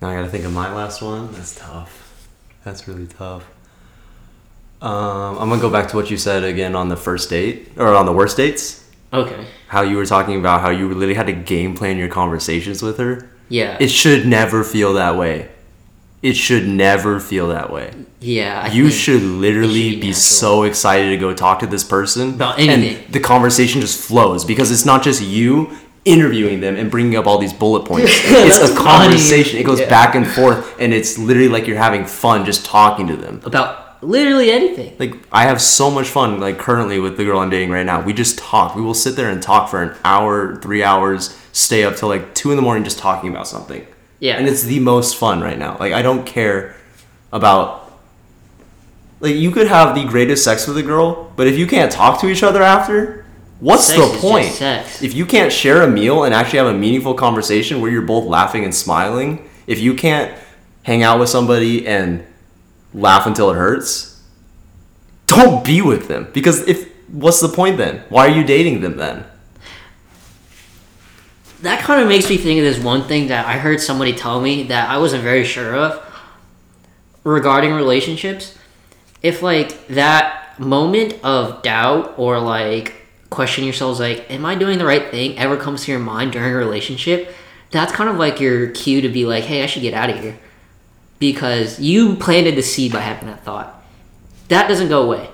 Now I gotta think of my last one. That's tough. That's really tough. Um, I'm gonna go back to what you said again on the first date or on the worst dates. Okay. How you were talking about how you literally had to game plan your conversations with her. Yeah. It should never feel that way. It should never feel that way. yeah. I you should literally should be natural. so excited to go talk to this person About anything. and the conversation just flows because it's not just you interviewing them and bringing up all these bullet points it's a funny. conversation it goes Yeah. back and forth and it's literally like you're having fun just talking to them about literally anything. like i have so much fun like currently with the girl i'm dating right now we just talk we will sit there and talk for an hour three hours stay up till like two in the morning just talking about something Yeah. and it's the most fun right now. Like I don't care about like you could have the greatest sex with a girl, but if you can't talk to each other after, what's Sex the point? sex. If you can't share a meal and actually have a meaningful conversation where you're both laughing and smiling, if you can't hang out with somebody and laugh until it hurts, don't be with them because if what's the point then? Why are you dating them then? That kind of makes me think of this one thing that I heard somebody tell me that I wasn't very sure of regarding relationships. If like that moment of doubt or like questioning yourselves like, am I doing the right thing ever comes to your mind during a relationship, that's kind of like your cue to be like, hey, I should get out of here. Because you planted the seed by having that thought. That doesn't go away.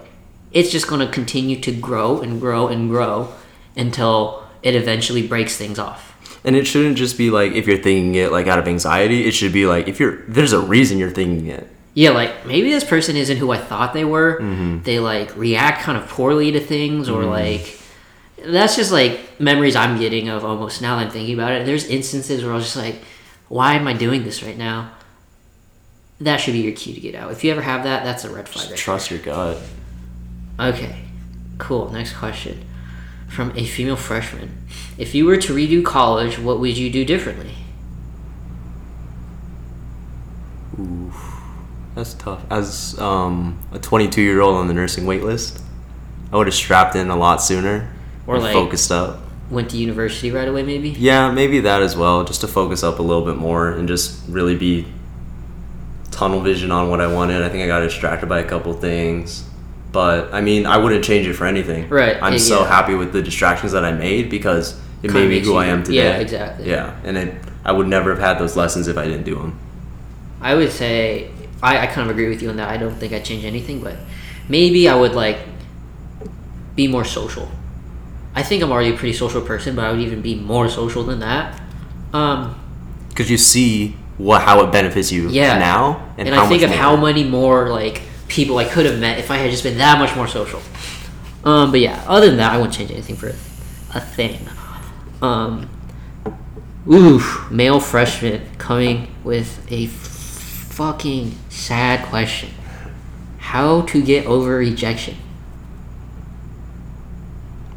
It's just going to continue to grow and grow and grow until it eventually breaks things off. And it shouldn't just be like if you're thinking it like out of anxiety. It should be like if you're there's a reason you're thinking it. Yeah, like maybe this person isn't who I thought they were. Mm-hmm. They like react kind of poorly to things, or like that's just like memories I'm getting of almost now that I'm thinking about it. There's instances where I was just like, why am I doing this right now? That should be your cue to get out. If you ever have that, that's a red flag. Right Trust your gut. Okay, cool. Next question from a female freshman. If you were to redo college, what would you do differently? That's tough. As um, a 22 year old on the nursing wait list, I would have strapped in a lot sooner Or and like- focused up. Went to university right away, maybe? Yeah, maybe that as well, just to focus up a little bit more and just really be tunnel vision on what I wanted. I think I got distracted by a couple things. But I mean, I wouldn't change it for anything. Right, I'm yeah, so yeah. happy with the distractions that I made because it Kinda made me who you- I am today. yeah, exactly. Yeah, and it, I would never have had those lessons if I didn't do them. I would say I, I kind of agree with you on that. I don't think I'd change anything, but maybe I would like be more social. I think I'm already a pretty social person, but I would even be more social than that. Um, Because you see what how it benefits you Yeah. now and, and, I think of more. how many more like people I could have met if I had just been that much more social. Um, but yeah, other than that, I wouldn't change anything for a thing. Um, ooh, male freshman coming with a fucking sad question: How to get over rejection?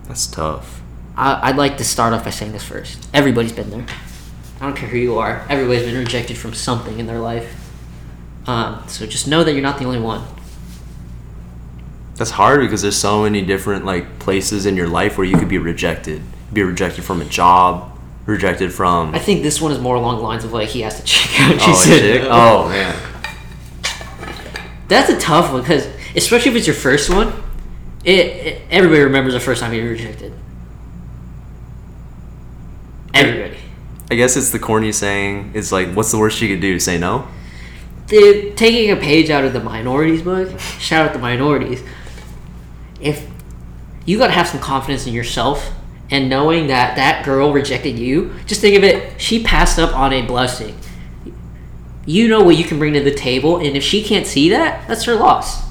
That's tough. I, I'd like to start off by saying this first. Everybody's been there. I don't care who you are. Everybody's been rejected from something in their life. Um, so just know that you're not the only one. That's hard because there's so many different like places in your life where you could be rejected. Be rejected from a job, rejected from I think this one is more along the lines of like he has to check out. Oh, said chick? oh man. That's a tough one because especially if it's your first one, it, it everybody remembers the first time you were rejected. Everybody. I guess it's the corny saying. It's like, what's the worst you could do? Say no. Dude, taking a page out of the minorities book, shout out the minorities. If you gotta have some confidence in yourself and knowing that that girl rejected you, just think of it, she passed up on a blessing. You know what you can bring to the table, and if she can't see that, that's her loss.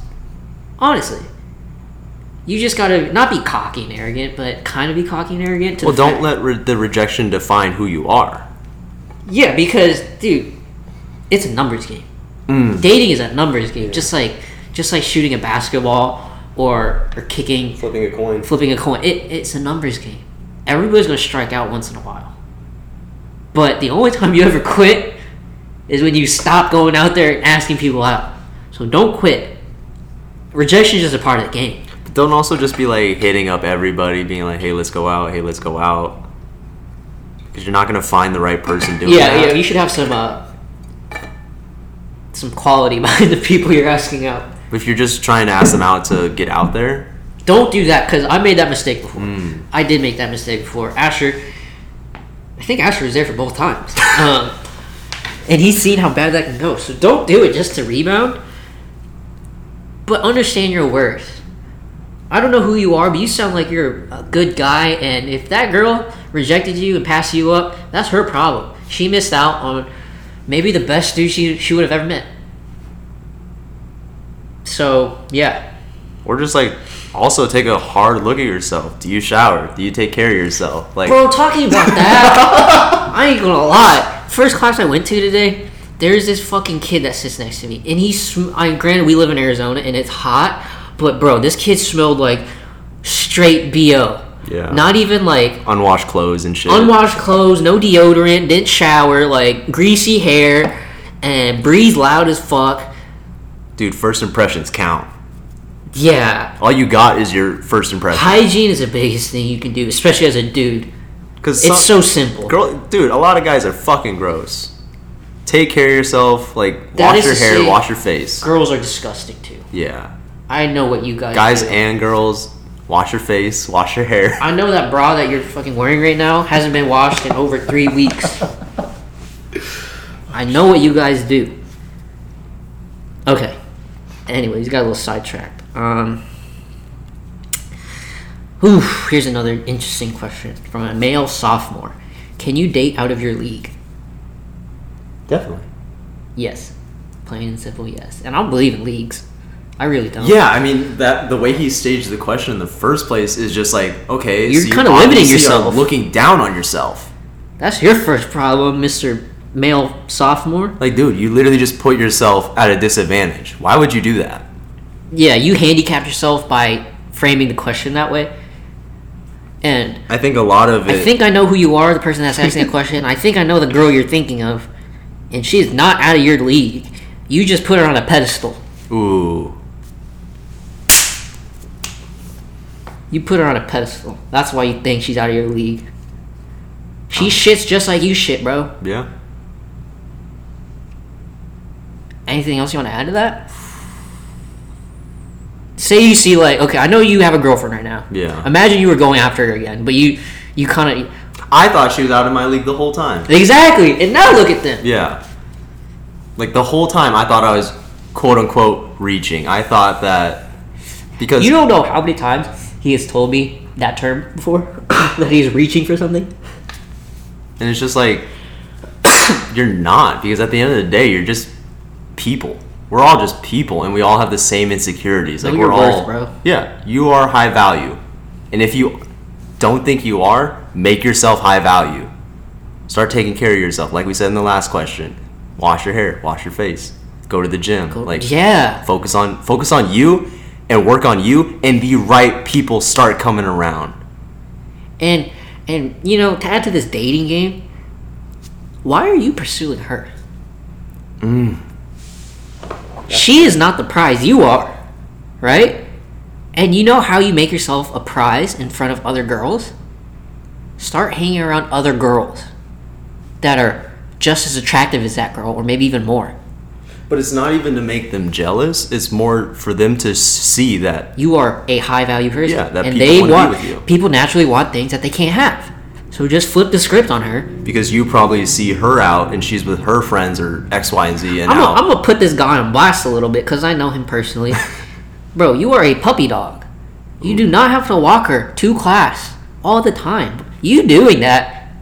Honestly. You just gotta not be cocky and arrogant, but kind of be cocky and arrogant. To Well, don't fact- let re- the rejection define who you are. Yeah, because dude, it's a numbers game. Mm. Dating is a numbers game, just like just like shooting a basketball or or kicking, Flipping a coin. flipping a coin. It, it's a numbers game. Everybody's gonna strike out once in a while, but the only time you ever quit is when you stop going out there and asking people out. So don't quit. Rejection is just a part of the game. But don't also just be like hitting up everybody, being like, "Hey, let's go out. Hey, let's go out." Because you're not gonna find the right person doing Yeah, that. yeah. You should have some uh, some quality behind the people you're asking out. If you're just trying to ask them out to get out there, Don't do that because I made that mistake before. Mm. I did make that mistake before. Asher, I think Asher was there for both times, um, and he's seen how bad that can go. So don't do it just to rebound, but understand your worth. I don't know who you are, but you sound like you're a good guy. And if that girl rejected you and passed you up, that's her problem. She missed out on maybe the best dude she she would have ever met. So yeah, or just like also take a hard look at yourself. Do you shower? Do you take care of yourself? Like, Bro, talking about that, I ain't gonna lie. First class I went to today, there's this fucking kid that sits next to me, and he's. Sm- I granted we live in Arizona and it's hot, but bro, this kid smelled like straight bo. Yeah. Not even like unwashed clothes and shit. unwashed clothes, no deodorant, didn't shower, like greasy hair, and breathed loud as fuck. Dude, first impressions count. Yeah, All you got is your first impression. hygiene is the biggest thing you can do, especially as a dude. Because It's so simple. girl, dude, a lot of guys are fucking gross. Take care of yourself. Like, That wash your hair, say- wash your face. Girls are disgusting too. Yeah, I know what you guys. guys do. and girls, wash your face, wash your hair. I know that bra that you're fucking wearing right now hasn't been washed in over three weeks. I know what you guys do. Okay. Anyways, got a little sidetracked. Um. Whew, here's another interesting question from a male sophomore. Can you date out of your league? Definitely. Yes. Plain and simple, yes. And I don't believe in leagues. I really don't. Yeah, I mean that the way he staged the question in the first place is just like okay, You're so you kinda limiting yourself. looking down on yourself. That's your first problem, Mr. Male sophomore. Like, dude, you literally just put yourself at a disadvantage. Why would you do that? Yeah, you handicapped yourself by framing the question that way. And I think a lot of it. I think I know who you are, the person that's asking the question. I think I know the girl you're thinking of, and she's not out of your league. You just put her on a pedestal. Ooh, You put her on a pedestal. That's why you think she's out of your league. She shits just like you shit, bro. yeah. Anything else you want to add to that? Say you see like okay, I know you have a girlfriend right now. Yeah. Imagine you were going after her again, but you you kind of I thought she was out of my league the whole time. exactly. And now look at them. Yeah. Like the whole time, I thought I was quote unquote reaching. I thought that because You don't know how many times he has told me that term before that he's reaching for something. and it's just like you're not because at the end of the day, you're just people. We're all just people, and we all have the same insecurities. Like we're worth, all, bro. yeah. You are high value, and if you don't think you are, make yourself high value. Start taking care of yourself, like we said in the last question. Wash your hair, wash your face, go to the gym. like yeah. focus on focus on you and work on you, and the right people start coming around. And and you know, to add to this dating game, why are you pursuing her? Mm. She is not the prize. You are, right? And you know how you make yourself a prize in front of other girls? Start hanging around other girls that are just as attractive as that girl, or maybe even more. But it's not even to make them jealous. It's more for them to see that You are a high value person, Yeah, that and people they want with you. people naturally want things that they can't have. So just flip the script on her because you probably see her out and she's with her friends or X, Y, and Z, and I'm gonna, gonna put this guy on blast a little bit because I know him personally. Bro, you are a puppy dog. You do not have to walk her to class all the time. You doing that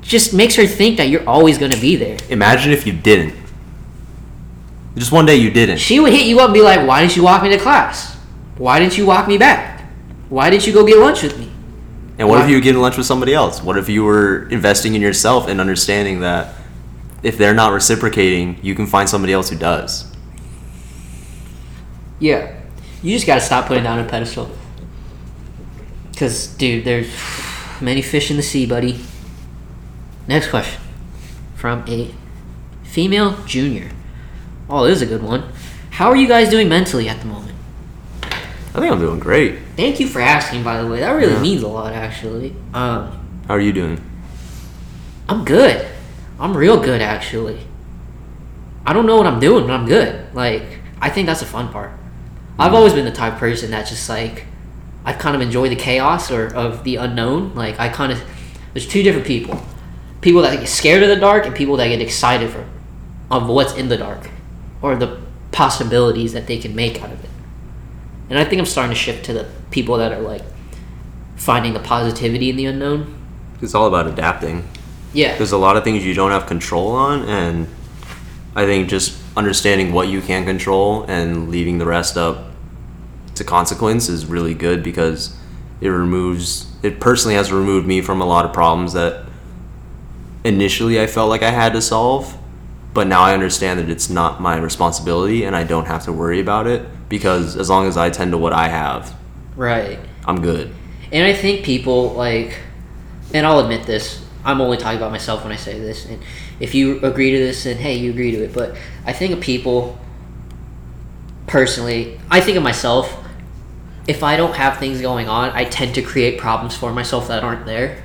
just makes her think that you're always gonna be there. imagine if you didn't. Just one day you didn't. She would hit you up and be like, "Why didn't you walk me to class? Why didn't you walk me back? Why didn't you go get lunch with me?" And what Why- if you were getting lunch with somebody else? What if you were investing in yourself and understanding that if they're not reciprocating, you can find somebody else who does? Yeah, you just gotta stop putting down a pedestal. Cause, dude, there's many fish in the sea, buddy. Next question from a female junior. Oh, this is a good one. How are you guys doing mentally at the moment? I think I'm doing great. Thank you for asking, by the way. That really Yeah. means a lot, actually. Um, How are you doing? I'm good. I'm real good, actually. I don't know what I'm doing, but I'm good. Like, I think that's the fun part. I've always been the type of person that just like, I kind of enjoy the chaos or of the unknown. Like, I kind of, there's two different people. People that get scared of the dark and people that get excited for, of what's in the dark, or the possibilities that they can make out of it. And I think I'm starting to shift to the people that are like, finding the positivity in the unknown. It's all about adapting. Yeah. There's a lot of things you don't have control on, and I think just understanding what you can control and leaving the rest up to consequence is really good because it removes it personally has removed me from a lot of problems that initially I felt like I had to solve but now I understand that it's not my responsibility and I don't have to worry about it because as long as I tend to what I have Right. I'm good And I think people like, and I'll admit this. I'm only talking about myself when I say this. And if you agree to this, then hey, you agree to it. But I think of people. Personally, I think of myself. If I don't have things going on, I tend to create problems for myself that aren't there.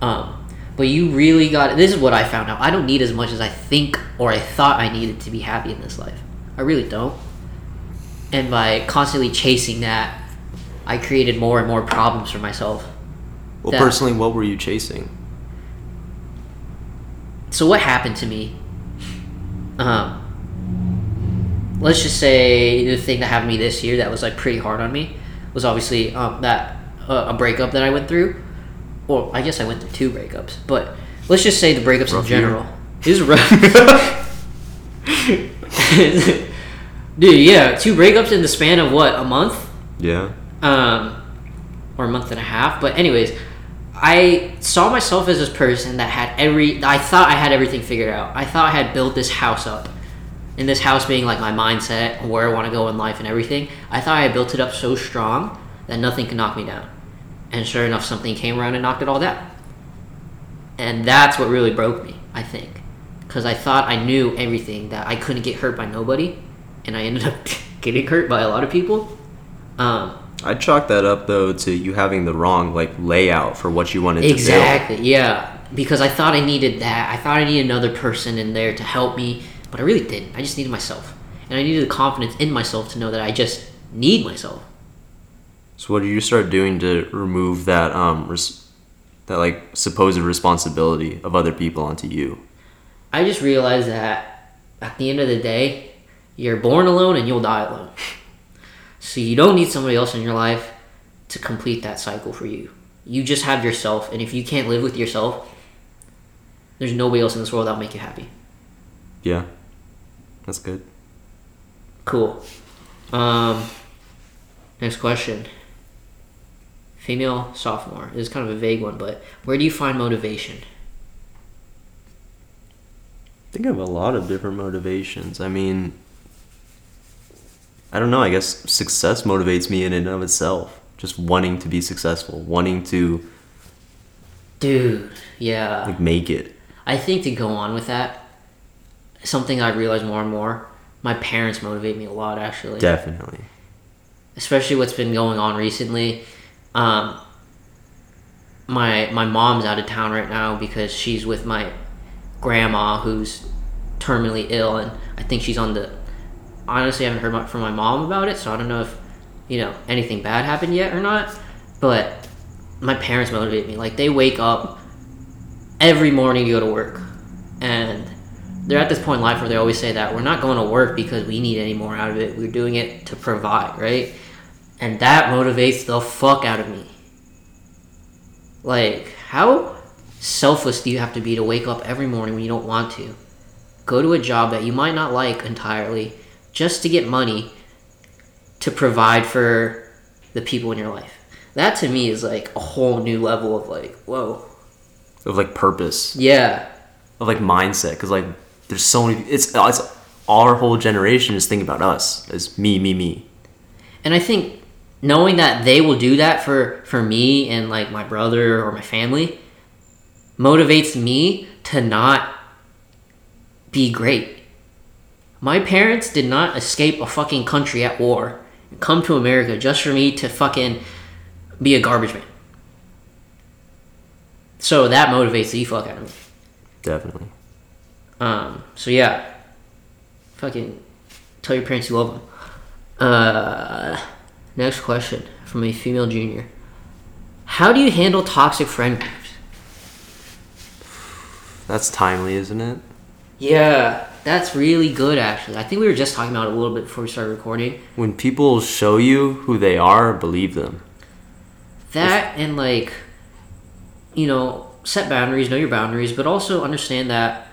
Um, but you really got. This is what I found out. I don't need as much as I think or I thought I needed to be happy in this life. I really don't. And by constantly chasing that, I created more and more problems for myself. well That- personally what were you chasing So what happened to me? Um, let's just say the thing that happened to me this year that was like pretty hard on me was obviously um, that uh, a breakup that I went through. Or I guess I went through two breakups, but let's just say the breakups Rough in year. general. It was rough. Dude, yeah, two breakups in the span of what a month? yeah um, or a month and a half. But anyways, I saw myself as this person that had every. I thought I had everything figured out. I thought I had built this house up, and this house being like my mindset, where I want to go in life, and everything. I thought I had built it up so strong that nothing could knock me down. And sure enough, something came around and knocked it all down. And that's what really broke me. I think, because I thought I knew everything that I couldn't get hurt by nobody, and I ended up getting hurt by a lot of people. Um, I chalk that up though to you having the wrong like layout for what you wanted Exactly. To do. Exactly. Yeah. Because I thought I needed that. I thought I needed another person in there to help me, but I really didn't. I just needed myself, and I needed the confidence in myself to know that I just need myself. So what did you start doing to remove that um res- that like supposed responsibility of other people onto you? I just realized that at the end of the day, you're born alone and you'll die alone. So you don't need somebody else in your life to complete that cycle for you. You just have yourself, and if you can't live with yourself, There's nobody else in this world that'll make you happy. Yeah. That's good. Cool. Um, next question. Female sophomore this is kind of a vague one, but where do you find motivation? I think I have a lot of different motivations. I mean, I don't know. I guess success motivates me in and of itself. Just wanting to be successful, wanting to Dude, yeah. like make it. I think to go on with that, something I realize more and more, my parents motivate me a lot actually. Definitely. especially what's been going on recently. Um, my my mom's out of town right now because she's with my grandma who's terminally ill, and I think she's on the. Honestly, I haven't heard much from my mom about it, so I don't know if you know anything bad happened yet or not. But my parents motivate me. Like they wake up every morning to go to work, and they're at this point in life where they always say that we're not going to work because we need any more out of it. We're doing it to provide, right? And that motivates the fuck out of me. Like, how selfless do you have to be to wake up every morning when you don't want to? Go to a job that you might not like entirely just to get money to provide for the people in your life. That to me is like a whole new level of like, whoa. Of like purpose, Yeah. of like mindset, because like there's so many. It's it's our whole generation is thinking about us as me, me, me. and i think knowing that they will do that for for me and like my brother or my family motivates me to not be great my parents did not escape a fucking country at war and come to america just for me to fucking be a garbage man so that motivates the fuck out of me Definitely. um, so yeah, fucking tell your parents you love them. Uh, next question from a female junior: How do you handle toxic friend groups? That's timely, isn't it? Yeah, that's really good. Actually, I think we were just talking about it a little bit before we started recording. When people show you who they are, believe them. That and like, you know, set boundaries, know your boundaries, but also understand that,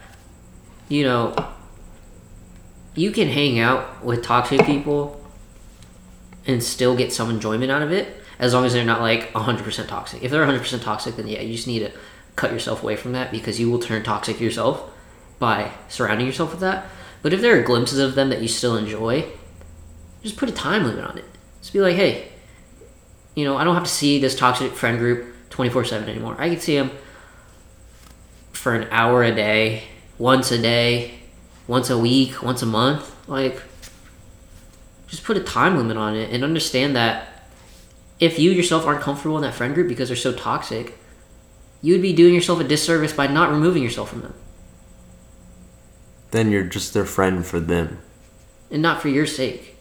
you know, you can hang out with toxic people and still get some enjoyment out of it as long as they're not like 100% toxic. If they're 100% toxic, then yeah, you just need to cut yourself away from that because you will turn toxic yourself by surrounding yourself with that. But if there are glimpses of them that you still enjoy, just put a time limit on it. Just be like, hey, you know, I don't have to see this toxic friend group 24 7 anymore. I can see them for an hour a day, once a day, once a week, once a month. Like, just put a time limit on it and understand that if you yourself aren't comfortable in that friend group because they're so toxic, you would be doing yourself a disservice by not removing yourself from them Then you're just their friend for them. and not for your sake.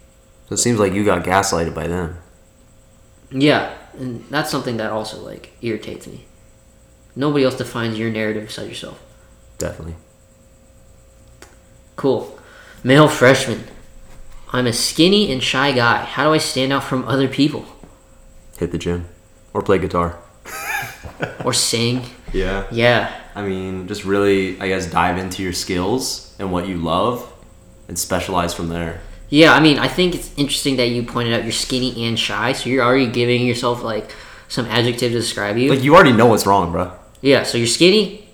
So it seems like you got gaslighted by them. Yeah, and that's something that also like irritates me. Nobody else defines your narrative besides yourself. Definitely. Cool. Male freshman. I'm a skinny and shy guy. How do I stand out from other people? Hit the gym. Or play guitar. Or sing? Yeah. Yeah. I mean, just really, I guess, dive into your skills and what you love and specialize from there. Yeah, I mean, I think it's interesting that you pointed out you're skinny and shy, so you're already giving yourself like some adjective to describe you. Like, you already know what's wrong, bro. yeah, so you're skinny.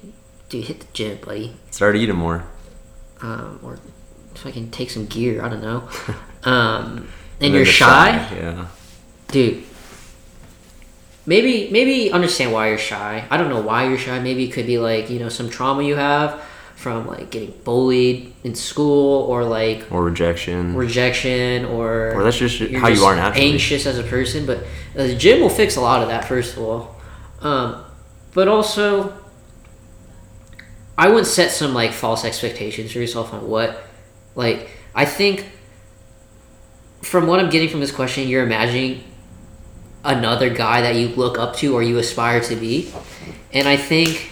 Dude, hit the gym, buddy. Start eating more. Um, or if I can take some gear, I don't know. Um, and, you're the shy? Yeah. dude maybe maybe understand why you're shy i don't know why you're shy maybe it could be like you know some trauma you have from like getting bullied in school or like Or rejection. rejection or Or that's just how you are naturally. anxious as a person but the gym will fix a lot of that first of all um, but also i wouldn't set some like false expectations for yourself on what like i think from what i'm getting from this question you're imagining another guy that you look up to or you aspire to be and i think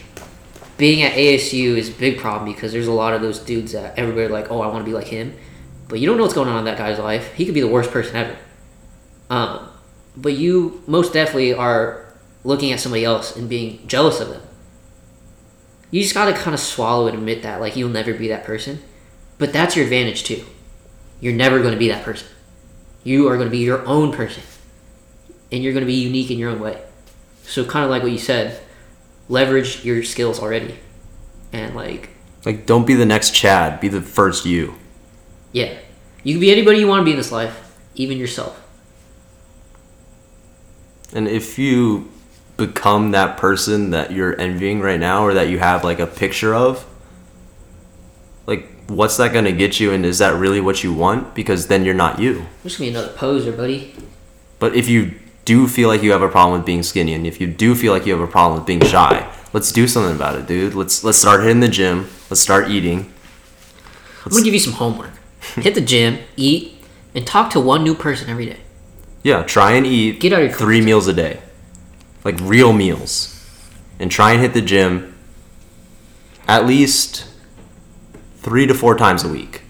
being at asu is a big problem because there's a lot of those dudes that everybody like oh i want to be like him but you don't know what's going on in that guy's life he could be the worst person ever um, but you most definitely are looking at somebody else and being jealous of them You just gotta kind of swallow and admit that, like, you'll never be that person. But that's your advantage, too. You're never gonna be that person. You are gonna be your own person. And you're gonna be unique in your own way. So, kind of like what you said, leverage your skills already. And, like, Like, don't be the next Chad. Be the first you. yeah. You can be anybody you wanna be in this life, even yourself. And if you become that person that you're envying right now or that you have like a picture of, like what's that going to get you and is that really what you want? Because then you're not you. I'm just gonna be another poser, buddy. But if you do feel like you have a problem with being skinny and if you do feel like you have a problem with being shy, let's do something about it, dude. Let's let's start hitting the gym. Let's start eating. I'm gonna give you some homework. Hit the gym, eat, and talk to one new person every day. Yeah, try and eat Get out of your three meals a day. Like real meals. And try and hit the gym at least three to four times a week.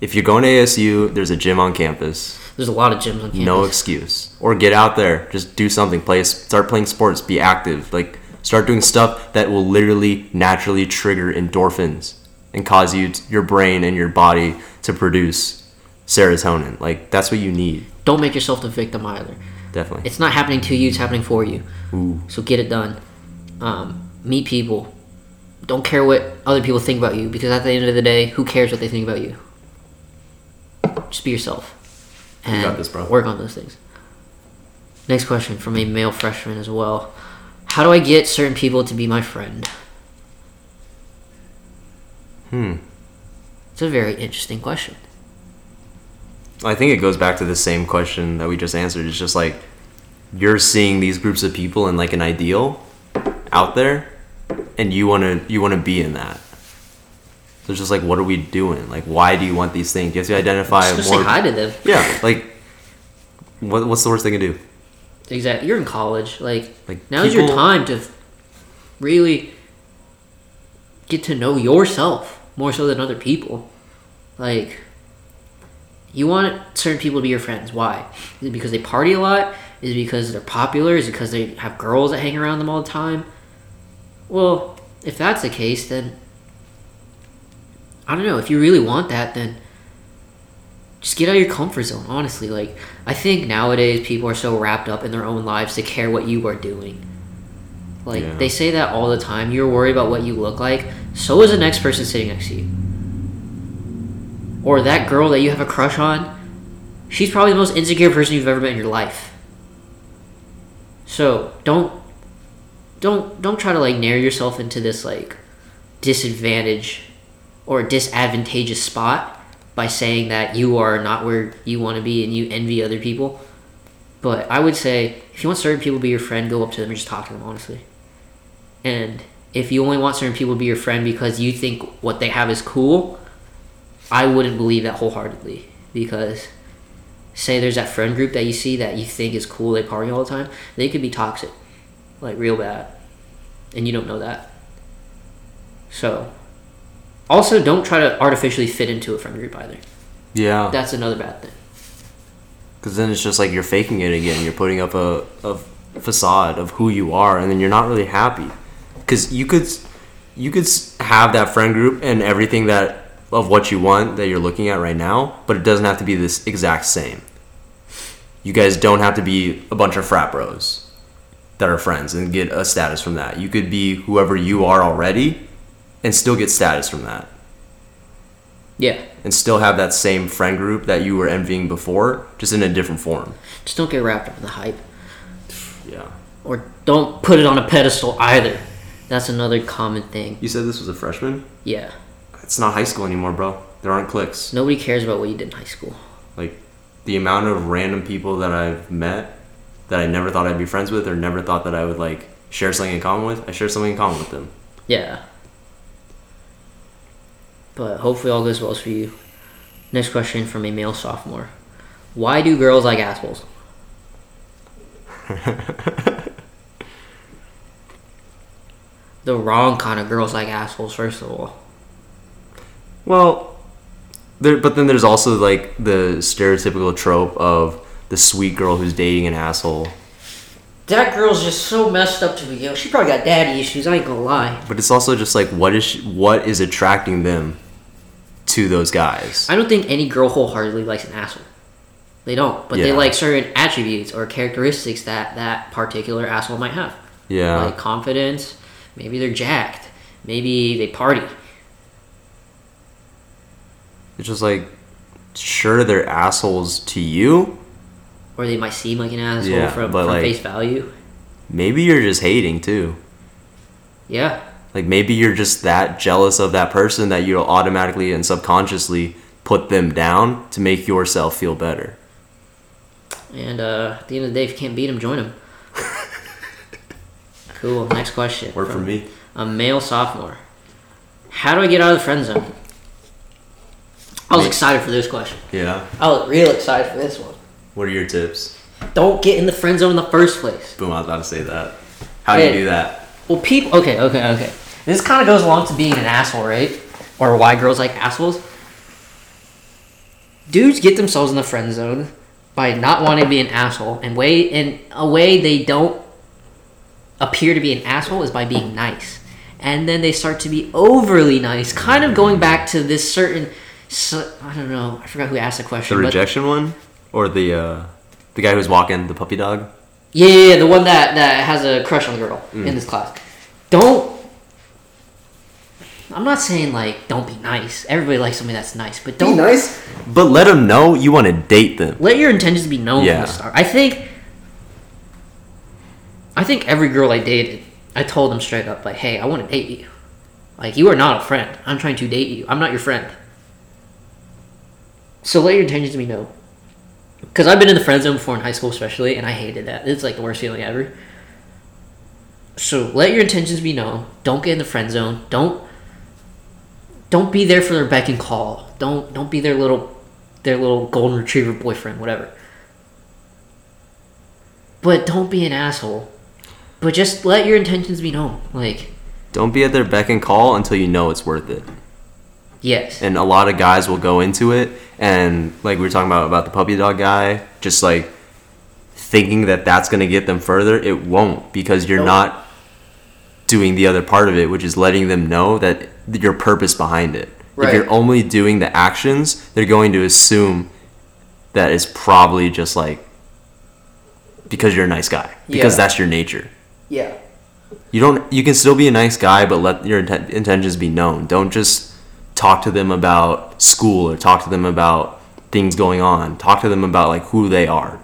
If you're going to ASU, there's a gym on campus. There's a lot of gyms on campus. No excuse. Or get out there, just do something. Play, start playing sports. Be active. Like start doing stuff that will literally naturally trigger endorphins and cause you, your brain and your body to produce serotonin. Like that's what you need. Don't make yourself the victim either. Definitely. It's not happening to you; it's happening for you. Ooh. So get it done. Um, meet people. Don't care what other people think about you because at the end of the day, who cares what they think about you? Just be yourself. And got this, bro. Work on those things. Next question from a male freshman as well. How do I get certain people to be my friend? Hmm. It's a very interesting question. I think it goes back to the same question that we just answered. It's just like you're seeing these groups of people and like an ideal out there, and you want to you want to be in that. So it's just like, what are we doing? Like, why do you want these things? You have to identify Just more. say hi to them. Yeah, like, what, what's the worst they can do? Exactly. You're in college. Like, Like, now's your time to really get to know yourself more so than other people. Like, you want certain people to be your friends. Why? Is it because they party a lot? Is it because they're popular? Is it because they have girls that hang around them all the time? Well, if that's the case, then I don't know. If you really want that, then just get out of your comfort zone honestly like i think nowadays people are so wrapped up in their own lives to care what you are doing like Yeah. they say that all the time you're worried about what you look like so is the next person sitting next to you or that girl that you have a crush on she's probably the most insecure person you've ever met in your life so don't don't don't try to like narrow yourself into this like disadvantage or disadvantageous spot by saying that you are not where you want to be and you envy other people. But I would say if you want certain people to be your friend, go up to them and just talk to them honestly. And if you only want certain people to be your friend because you think what they have is cool, I wouldn't believe that wholeheartedly. Because say there's that friend group that you see that you think is cool, they party all the time, they could be toxic. Like real bad. And you don't know that. So also, don't try to artificially fit into a friend group either. Yeah, That's another bad thing. because then it's just like you're faking it again. You're putting up a, a facade of who you are, and then you're not really happy. Because you could you could have that friend group and everything that of what you want that you're looking at right now, but it doesn't have to be this exact same. You guys don't have to be a bunch of frat bros that are friends and get a status from that. You could be whoever you are already and still get status from that. Yeah. And still have that same friend group that you were envying before, just in a different form. Just don't get wrapped up in the hype. Yeah. Or don't put it on a pedestal either. That's another common thing. You said this was a freshman? Yeah. It's not high school anymore, bro. There aren't cliques. Nobody cares about what you did in high school. Like the amount of random people that I've met that I never thought I'd be friends with or never thought that I would like share something in common with, I share something in common with them. Yeah. But hopefully all goes well for you. Next question from a male sophomore. Why do girls like assholes? the wrong kind of girls like assholes, first of all. Well, there, but then there's also like the stereotypical trope of the sweet girl who's dating an asshole. That girl's just so messed up to me. Yo, she probably got daddy issues. I ain't gonna lie. But it's also just like what is she, what is attracting them to those guys? I don't think any girl wholeheartedly likes an asshole. They don't, but they like certain attributes or characteristics that that particular asshole might have. Yeah. Like confidence. Maybe they're jacked. Maybe they party. It's just like sure they're assholes to you. Or they might seem like an asshole Yeah, from, from like- face value. Maybe you're just hating too. Yeah. Like maybe you're just that jealous of that person that you'll automatically and subconsciously put them down to make yourself feel better. And uh, at the end of the day, if you can't beat them, join them. cool. Next question. Word for From me. A male sophomore. How do I get out of the friend zone? I was excited for this question. Yeah. I was real excited for this one. What are your tips? Don't get in the friend zone in the first place. Boom, I was about to say that. How do you do that? Well, people. Okay, okay, okay. This kind of goes along to being an asshole, right? Or why girls like assholes. Dudes get themselves in the friend zone by not wanting to be an asshole, and way in a way they don't appear to be an asshole is by being nice, and then they start to be overly nice, kind of going back to this certain. I don't know. I forgot who asked the The question. but rejection one? Or the uh the guy who's walking the puppy dog? Yeah, yeah, yeah, the one that that has a crush on the girl in this class. Don't. I'm not saying like don't be nice. Everybody likes somebody that's nice, but don't be nice. But let them know you want to date them. let your intentions be known Yeah. from the start. I think. I think every girl I dated, I told them straight up like, "Hey, I want to date you. Like, you are not a friend. I'm trying to date you. I'm not your friend. So let your intentions be known. Because I've been in the friend zone before in high school, especially, and I hated that. It's like the worst feeling ever. So let your intentions be known. Don't get in the friend zone. Don't don't be there for their beck and call. Don't don't be their little their little golden retriever boyfriend, whatever. But don't be an asshole. But just let your intentions be known. Like, Don't be at their beck and call until you know it's worth it. Yes. And a lot of guys will go into it and like we were talking about about the puppy dog guy, just like thinking that that's going to get them further, it won't because you're Nope. not doing the other part of it, which is letting them know that your purpose behind it. If you're only doing the actions, they're going to assume that it's probably just like because you're a nice guy because Yeah. that's your nature. Yeah. You don't. You can still be a nice guy, but let your inten- intentions be known. Don't just talk to them about school or talk to them about things going on. Talk to them about like who they are.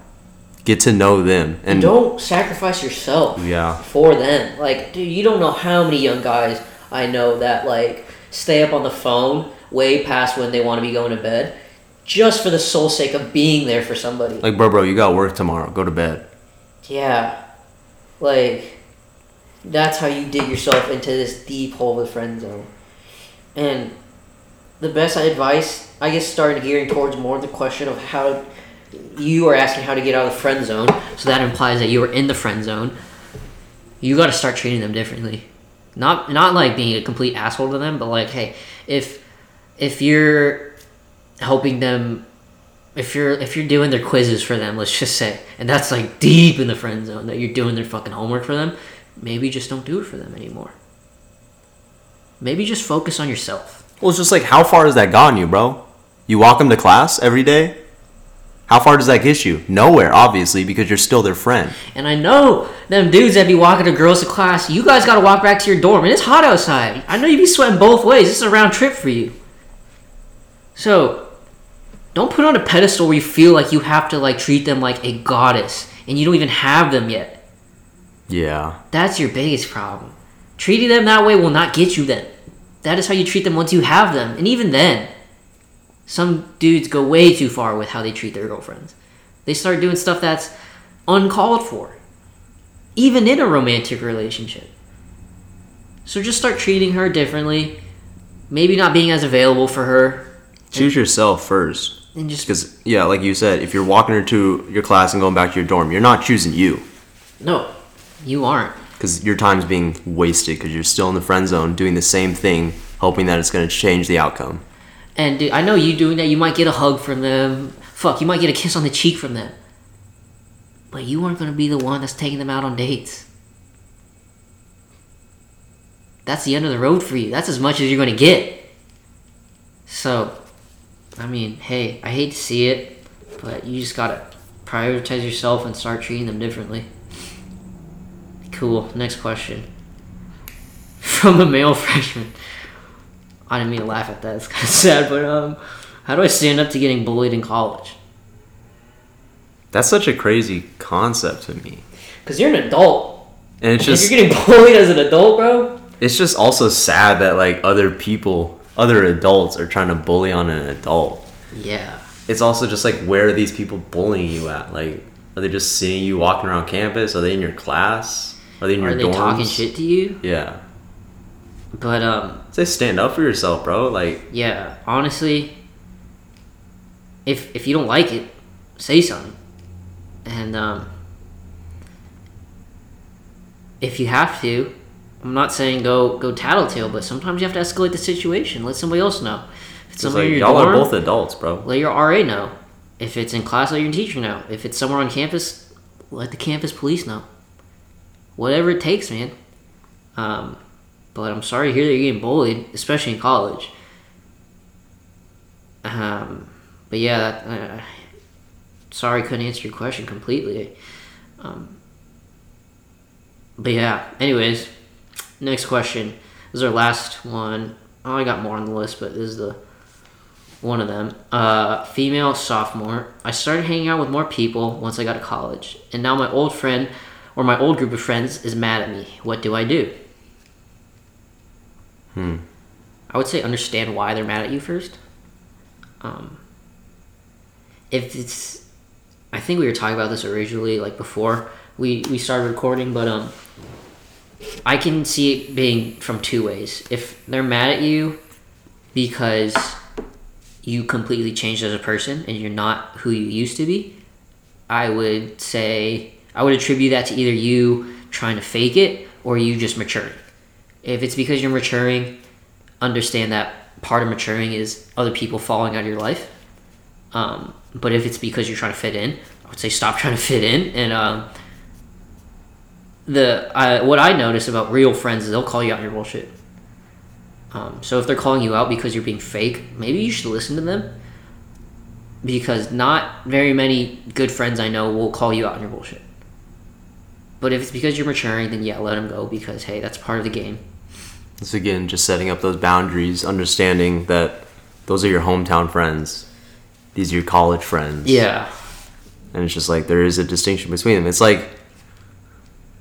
Get to know them and don't sacrifice yourself yeah, for them. Like, dude, you don't know how many young guys I know that like stay up on the phone way past when they want to be going to bed, just for the sole sake of being there for somebody. like bro, bro, you got work tomorrow. Go to bed. Yeah, like that's how you dig yourself into this deep hole of friend zone. And the best advice, I guess, started gearing towards more the question of how you are asking how to get out of the friend zone. So that implies that you are in the friend zone. You got to start treating them differently. Not not like being a complete asshole to them, but like, hey, if if you're helping them if you're if you're doing their quizzes for them, let's just say, and that's like deep in the friend zone that you're doing their fucking homework for them, maybe just don't do it for them anymore. Maybe just focus on yourself. Well, it's just like how far has that gotten you, bro? You walk them to class every day. How far does that get you? Nowhere, obviously, because you're still their friend. And I know them dudes that be walking the girls to class, you guys gotta walk back to your dorm, and it's hot outside. I know you be sweating both ways. This is a round trip for you. So, don't put on a pedestal where you feel like you have to like treat them like a goddess, and you don't even have them yet. Yeah. That's your biggest problem. Treating them that way will not get you them. That is how you treat them once you have them. And even then, some dudes go way too far with how they treat their girlfriends. They start doing stuff that's uncalled for, even in a romantic relationship. So just start treating her differently. Maybe not being as available for her. Choose yourself first. And just, Because yeah, like you said, if you're walking her to your class and going back to your dorm, you're not choosing you. no, you aren't. Because your time's being wasted because you're still in the friend zone doing the same thing hoping that it's going to change the outcome And dude, I know you doing that. You might get a hug from them. Fuck, you might get a kiss on the cheek from them. but you aren't going to be the one that's taking them out on dates. That's the end of the road for you. That's as much as you're going to get. So, I mean, hey, I hate to see it, but you just got to prioritize yourself and start treating them differently. Cool. Next question. From a male freshman. I didn't mean to laugh at that. It's kind of sad, but um, how do I stand up to getting bullied in college? That's such a crazy concept to me. Because you're an adult. And it's If just you're getting bullied as an adult, bro, it's just also sad that like other people, other adults are trying to bully on an adult. yeah. It's also just like where are these people bullying you at? Like are they just seeing you walking around campus? Are they in your class? Are they in Are your they dorms? talking shit to you? Yeah. But um, Say stand up for yourself, bro. Like yeah. Honestly, if if you don't like it, say something. And um, if you have to, I'm not saying go go tattletale, but sometimes you have to escalate the situation. Let somebody else know. If it's somebody like y'all are both adults, bro. let your RA know. If it's in class, let your teacher know. If it's somewhere on campus, let the campus police know. Whatever it takes, man. Um, but I'm sorry to hear that you're getting bullied, especially in college. Um, but yeah, that, uh, sorry I couldn't answer your question completely. Um, but yeah, anyways, next question. This is our last one. Oh, I got more on the list, but this is the one of them. Uh, female sophomore. I started hanging out with more people once I got to college, and now my old friend or my old group of friends is mad at me. What do I do? Hmm. I would say understand why they're mad at you first. Um, if it's, I think we were talking about this originally, like before we we started recording, but um, I can see it being from two ways. If they're mad at you because you completely changed as a person and you're not who you used to be, I would say I would attribute that to either you trying to fake it or you just maturing. If it's because you're maturing, understand that part of maturing is other people falling out of your life. Um, but if it's because you're trying to fit in, I would say stop trying to fit in. And um, the I, what I notice about real friends is they'll call you out on your bullshit. Um, so if they're calling you out because you're being fake, maybe you should listen to them. Because not very many good friends I know will call you out on your bullshit. But if it's because you're maturing, then yeah, let them go because hey, that's part of the game. It's again just setting up those boundaries, understanding that those are your hometown friends. These are your college friends. Yeah, And it's just like there is a distinction between them. It's like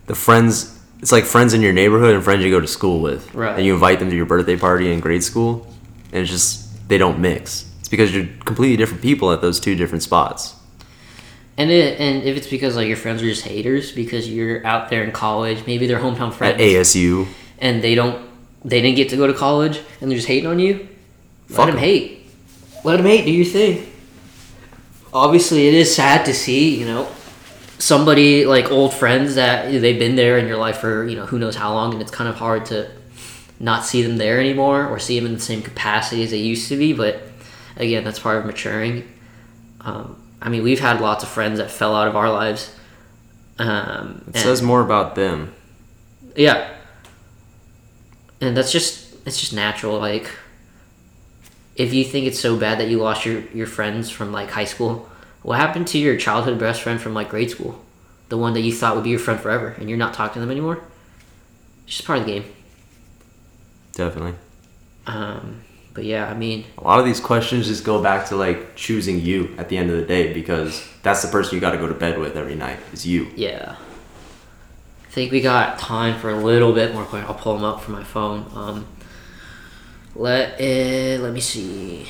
the friends it's like friends in your neighborhood and friends you go to school with. Right. And you invite them to your birthday party in grade school and it's just they don't mix. It's because you're completely different people at those two different spots. And it, and if it's because like your friends are just haters because you're out there in college, maybe they're hometown friends. At ASU. and they don't they didn't get to go to college and they're just hating on you. Fuck Let them hate. Let them hate. Do your thing. Obviously, it is sad to see you know somebody like old friends that they've been there in your life for you know who knows how long, and it's kind of hard to not see them there anymore or see them in the same capacity as they used to be. But again, that's part of maturing. Um, I mean, we've had lots of friends that fell out of our lives. Um, It and- says more about them. yeah. And that's just it's just natural. Like if you think it's so bad that you lost your, your friends from like high school, what happened to your childhood best friend from like grade school? The one that you thought would be your friend forever and you're not talking to them anymore? It's just part of the game. Definitely. Um, but yeah, I mean A lot of these questions just go back to like choosing you at the end of the day because that's the person you got to go to bed with every night is you. Yeah. I think we got time for a little bit more question. I'll pull them up from my phone. Um, let uh, let me see.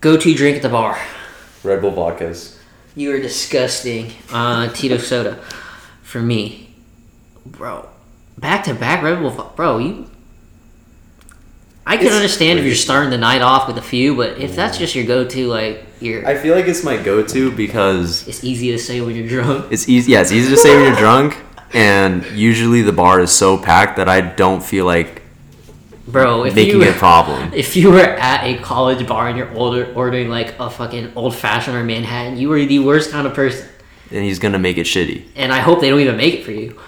Go to drink at the bar. Red Bull vodkas. You are disgusting. Uh, Tito soda, for me, bro. Back to back Red Bull, bro. You. I can It's understand if you're starting the night off with a few, but if that's just your go-to, like you're, I feel like it's my go-to because it's easy to say when you're drunk. it's easy. Yeah, it's easy to say when you're drunk, and usually the bar is so packed that I don't feel like bro. If making you it a problem. if you were at a college bar and you're older ordering like a fucking old fashioned or Manhattan, you were the worst kind of person. And he's gonna make it shitty. And I hope they don't even make it for you.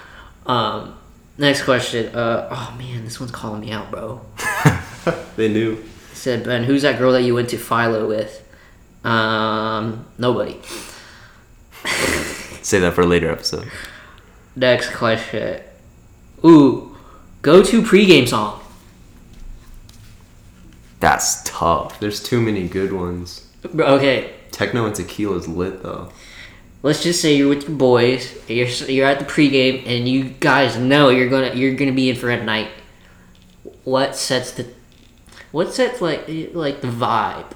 Um, next question. Uh, oh man, this one's calling me out, bro. They knew. Said Ben, who's that girl that you went to Philo with? Um, nobody. Say that for a later episode. Next question. Ooh, go to pregame song. That's tough. There's too many good ones. Okay, Techno and tequila's lit though. let's just say you're with your boys. You're you're at the pregame, and you guys know you're gonna you're gonna be in for a night. What sets the what sets like eh, like the vibe?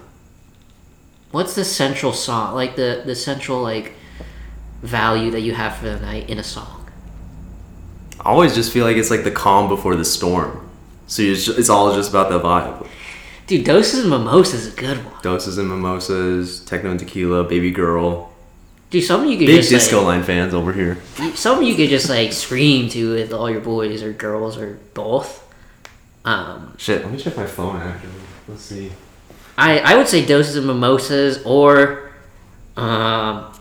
What's the central song? Like the the central like value that you have for the night in a song? I always just feel like it's like the calm before the storm. So you just, it's all just about the vibe. Dude, doses and mimosas is a good one. Doses and mimosas, techno and tequila, baby girl. Dude, some of you could Big just disco like, line fans over here. some of you could just like scream to with all your boys or girls or both. Um, Shit, let me check my phone actually. Let's see. I I would say doses of mimosas or, um,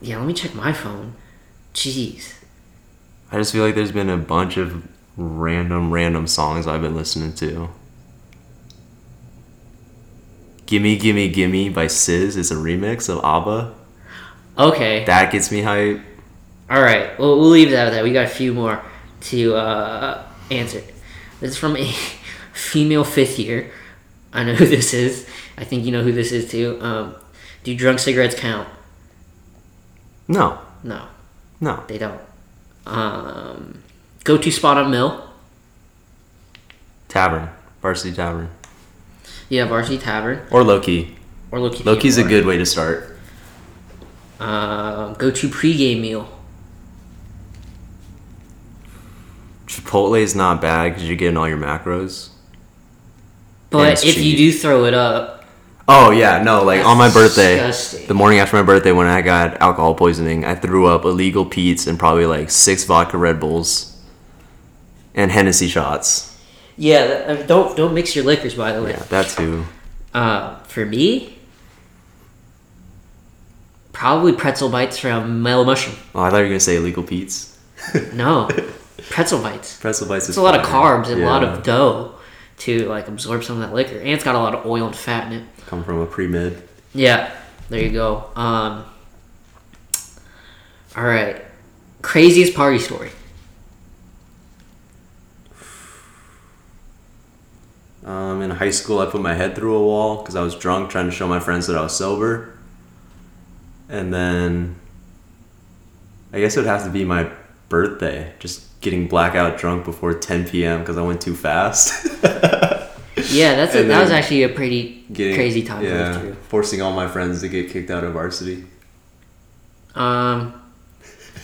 yeah. Let me check my phone. Jeez. I just feel like there's been a bunch of random, random songs I've been listening to. Gimme Gimme Gimme by Sis is a remix of ABBA. Okay. That gets me hype. All right. Well, we'll leave that at that. We got a few more to uh, answer. This is from a female fifth year. I know who this is. I think you know who this is too. Um, do drunk cigarettes count? No, No, no. they don't. Um, go to spot on mill. Tavern. Varsity Tavern. Yeah, Varsity Tavern Or Low Key. or Low Key. Loki's a good way to start. Um, go to pregame meal. Chipotle is not bad because you're getting all your macros. But if you do throw it up, Oh yeah, no, like on my birthday, disgusting. the morning after my birthday when I got alcohol poisoning, I threw up illegal Pete's and probably like six vodka Red Bulls and Hennessy shots. yeah, that- uh, don't don't mix your liquors. By the way, Yeah, that too. uh, for me, probably pretzel bites from Mellow Mushroom. Oh, I thought you were gonna say illegal Pete's. No, pretzel bites. Pretzel bites It's a lot of carbs and a lot of dough to like absorb some of that liquor, and it's got a lot of oil and fat in it. come from a pre mid. Yeah, there you go. Um, all right, craziest party story. Um, in high school, I put my head through a wall because I was drunk, trying to show my friends that I was sober. And then, I guess it would have to be my birthday. Just getting blackout drunk before 10 p.m. because I went too fast. Yeah, that's a, that was actually a pretty Getting- crazy time yeah, forcing all my friends to get kicked out of varsity. Um,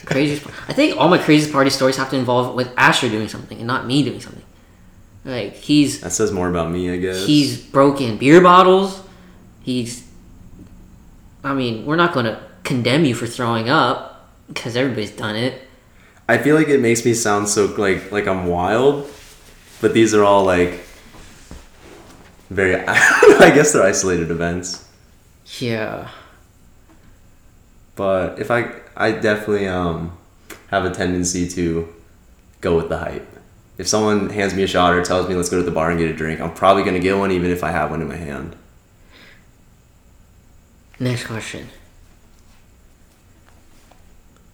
craziest. I think all my craziest party stories have to involve with Asher doing something and not me doing something. Like he's That says more about me, I guess. he's broken beer bottles. He's. I mean, we're not going to condemn you for throwing up because everybody's done it. I feel like it makes me sound so like like I'm wild, but these are all like very. I guess they're isolated events. Yeah. But if I, I definitely um have a tendency to go with the hype. If someone hands me a shot or tells me let's go to the bar and get a drink, I'm probably gonna get one even if I have one in my hand. Next question.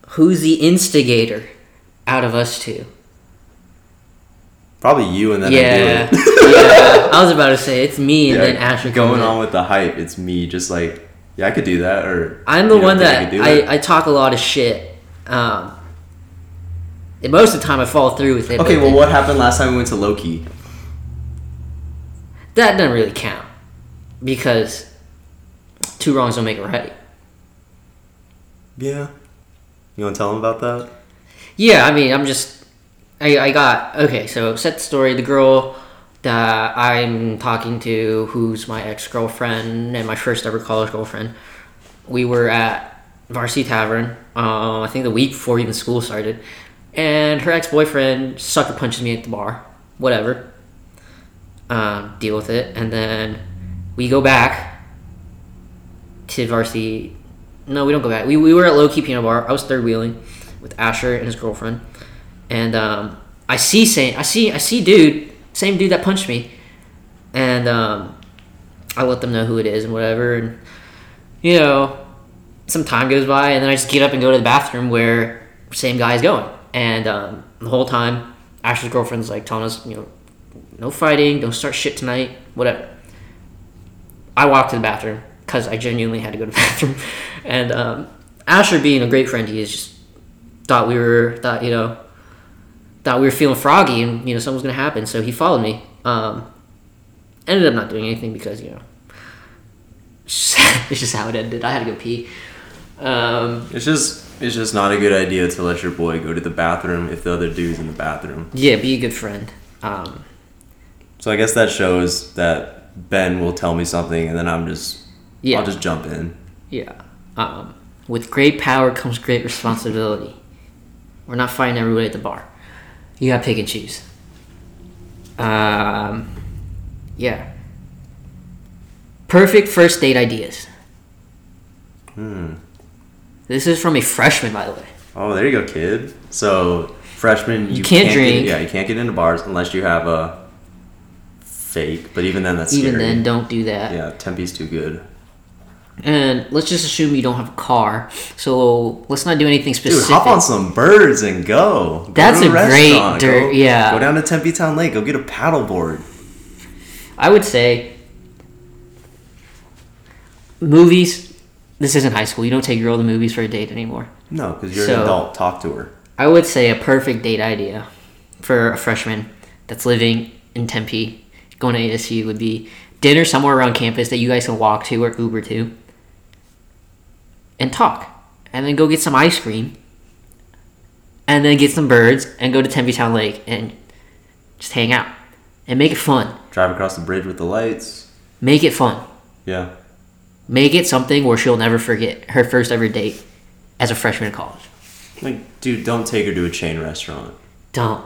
Who's the instigator out of us two? Probably you and then yeah. I yeah. I was about to say it's me and Yeah, then Asher going on with the hype. It's me, just like yeah, I could do that. Or I'm the one that it? I, I talk a lot of shit. Um, and most of the time I fall through with it. Okay, well, what happened last time we went to Low Key? That doesn't really count because two wrongs don't make a right. Yeah, you want to tell them about that? Yeah, I mean, I'm just. I, I got. Okay, so set the story. The girl that I'm talking to, who's my ex girlfriend and my first ever college girlfriend, we were at Varsity Tavern, um, I think the week before even school started. And her ex boyfriend sucker punches me at the bar. Whatever. um, deal with it, and then we go back to varsity. No, we don't go back. We, we were at Low Key Piano Bar. I was third wheeling with Asher and his girlfriend, and um, I see same I see I see dude same dude that punched me, and um, I let them know who it is and whatever, and you know, some time goes by, and then I just get up and go to the bathroom where same guy is going, and um, the whole time Asher's girlfriend's like telling us, you know, no fighting, don't start shit tonight, whatever. I walked to the bathroom because I genuinely had to go to the bathroom, and um, Asher, being a great friend he is, just thought we were thought you know thought we were feeling froggy and you know something was gonna happen, so he followed me. Um, ended up not doing anything because you know it's just how it ended. I had to go pee. Um, It's just it's just not a good idea to let your boy go to the bathroom if the other dude's in the bathroom. yeah, be a good friend. Um, So I guess that shows that Ben will tell me something and then I'm just yeah, I'll just jump in. yeah. Um, with great power comes great responsibility. We're not fighting everybody at the bar. You gotta pick and choose. Um, yeah. Perfect first date ideas. Hmm. This is from a freshman, by the way. Oh, there you go, kid. So freshman, you, can't get- drink. yeah, you can't get into bars unless you have a fake. But even then, that's Even scary. then, don't do that. yeah, Tempe's too good. And let's just assume you don't have a car. So let's not do anything Dude, specific. hop on some birds and go. Go That's to a great restaurant. dir- Go- yeah. Go down to Tempe Town Lake. Go get a paddleboard. I would say movies. This isn't high school. You don't take your girl to movies for a date anymore. No, because you're So- an adult. Talk to her. I would say a perfect date idea for a freshman that's living in Tempe, going to ASU, would be dinner somewhere around campus that you guys can walk to or Uber to and talk. And then go get some ice cream. And then get some birds and go to Tempe Town Lake and just hang out. And make it fun. Drive across the bridge with the lights. Make it fun. Yeah. Make it something where she'll never forget her first ever date as a freshman in college. Like, dude, don't take her to a chain restaurant. Don't.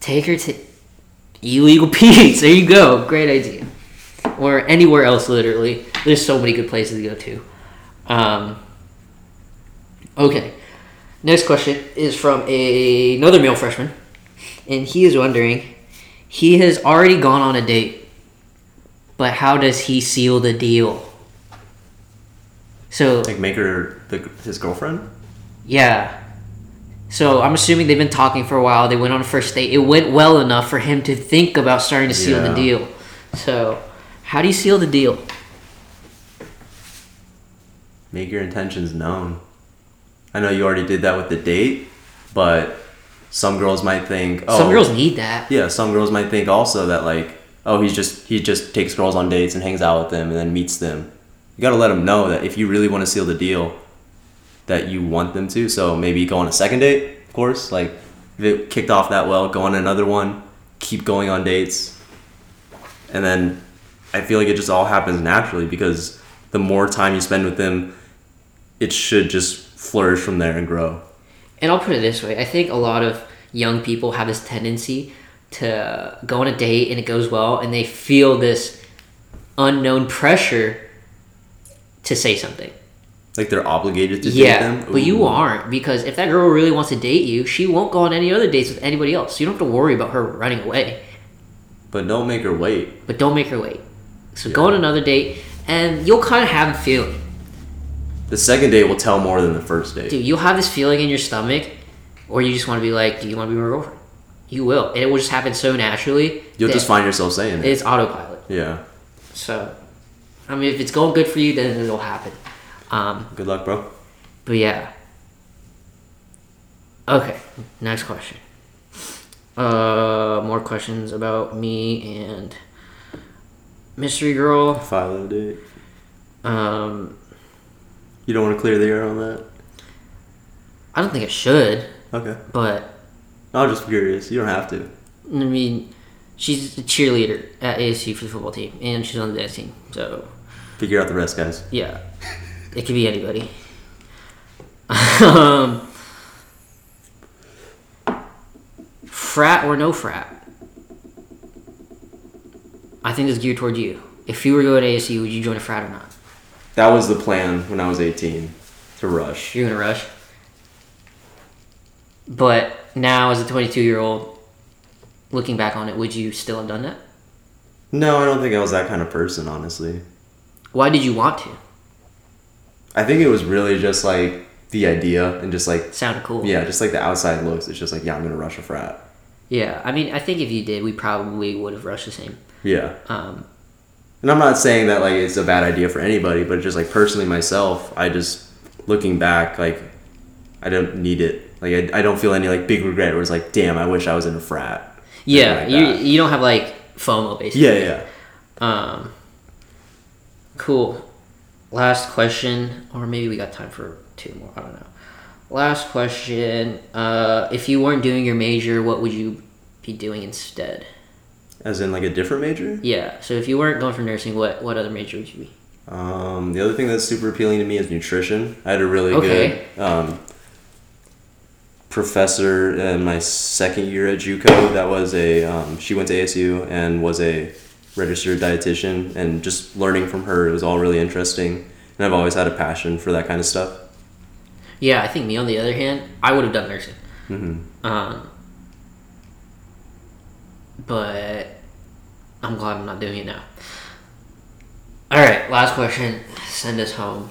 Take her to Illegal Pete's. There you go. Great idea. Or anywhere else, literally. There's so many good places to go to. Um, okay. Next question is from a, another male freshman. And he is wondering he has already gone on a date, but how does he seal the deal? So, Like, make her the, his girlfriend. yeah. So I'm assuming they've been talking for a while. They went on a first date. It went well enough for him to think about starting to seal the deal. So, how do you seal the deal? Make your intentions known. I know you already did that with the date, but some girls might think, oh, Some girls need that. yeah, some girls might think also that like, oh, he's just he just takes girls on dates and hangs out with them and then meets them. You got to let them know that if you really want to seal the deal, that you want them to. So maybe go on a second date, of course. Like if it kicked off that well, go on another one, keep going on dates, and then I feel like it just all happens naturally because the more time you spend with them, it should just flourish from there and grow. And I'll put it this way: I think a lot of young people have this tendency to go on a date and it goes well, and they feel this unknown pressure to say something. Like they're obligated to date Yeah, but you aren't because if that girl really wants to date you, she won't go on any other dates with anybody else. You don't have to worry about her running away. But don't make her wait. but don't make her wait. So go on another date, and you'll kind of have a feeling. The second date will tell more than the first date. Dude, you'll have this feeling in your stomach, or you just want to be like, "Do you want to be my girlfriend?" You will, and it will just happen so naturally. You'll just find yourself saying it. it's autopilot. Yeah. So, I mean, if it's going good for you, then it'll happen. Um, Good luck, bro. but yeah. Okay, next question. Uh, more questions about me and mystery girl. Philo date. Um, You don't want to clear the air on that? I don't think I should, Okay. but I'm just curious. You don't have to. I mean, she's a cheerleader at ASU for the football team, and she's on the dance team. So Figure out the rest, guys. yeah, it could be anybody. um, frat or no frat? I think it's geared toward you. If you were to go to ASU, would you join a frat or not? That was the plan when I was 18 to rush. You're gonna rush. But now, as a 22 year old, looking back on it, would you still have done that? No, I don't think I was that kind of person, honestly. Why did you want to? I think it was really just like the idea and just like, Sounded cool. yeah, just like the outside looks. It's just like, yeah, I'm gonna rush a frat. Yeah. I mean, I think if you did, we probably would have rushed the same. Yeah. Um, And I'm not saying that like it's a bad idea for anybody, but just like personally myself, I just looking back, like I don't need it. Like I, I don't feel any like big regret where it's like, damn, I wish I was in a frat. yeah. like you that. you don't have like FOMO basically. Yeah, yeah. Um. Cool. Last question, or maybe we got time for two more. I don't know. Last question. Uh, if you weren't doing your major, what would you be doing instead? As in like a different major. Yeah. So if you weren't going for nursing, what what other major would you be? Um, the other thing that's super appealing to me is nutrition. I had a really Okay. good um, professor in my second year at JUCO. That was a um, she went to ASU and was a registered dietitian, and just learning from her it was all really interesting. And I've always had a passion for that kind of stuff. Yeah, I think me on the other hand, I would have done nursing. hmm Um. But I'm glad I'm not doing it now. All right, last question. Send us home.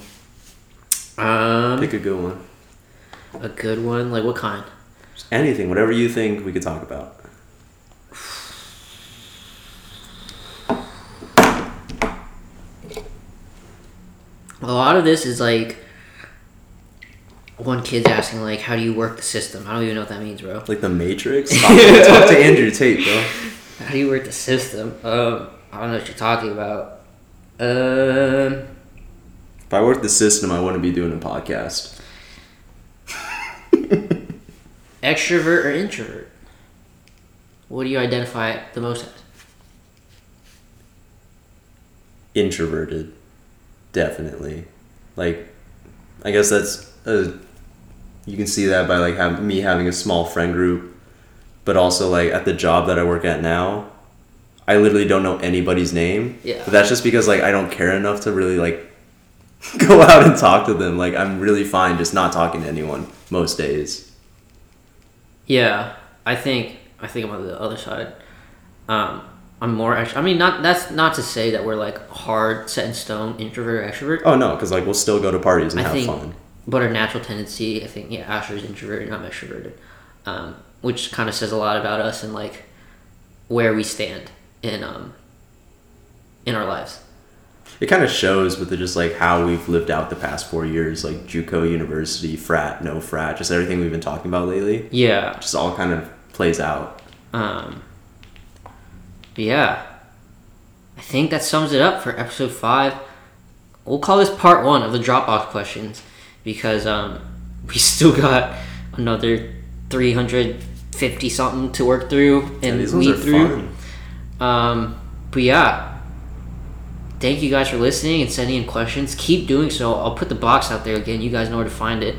Um, Pick a good one. a good one. Like what kind? Just anything, whatever you think we could talk about. A lot of this is like one kid's asking like, "How do you work the system?" I don't even know what that means, bro. Like the Matrix. Talk talk to Andrew Tate, bro. How do you work the system? Um, I don't know what you're talking about. Um, If I worked the system, I wouldn't be doing a podcast. extrovert or introvert? What do you identify the most as? introverted definitely like i guess that's a you can see that by like have, me having a small friend group but also like at the job that i work at now i literally don't know anybody's name Yeah. but that's just because like i don't care enough to really like go out and talk to them like i'm really fine just not talking to anyone most days Yeah, I think I think I'm on the other side. Um, I'm more. Ext- I mean, not that's not to say that we're like hard set in stone introvert or extrovert. oh no because like we'll still go to parties and I have think, fun but our natural tendency, I think, yeah, Asher's introverted, I'm extroverted, um, which kind of says a lot about us and like where we stand in um in our lives. it kind of shows with the, just like how we've lived out the past four years like juco university frat no frat just everything we've been talking about lately Yeah. just all kind of plays out Um, yeah, I think that sums it up for episode five. We'll call this part one of the Dropbox questions because um, we still got another 350 something to work through and ones weed through. Um, but yeah, thank you guys for listening and sending in questions. Keep doing so. I'll put the box out there again. You guys know where to find it.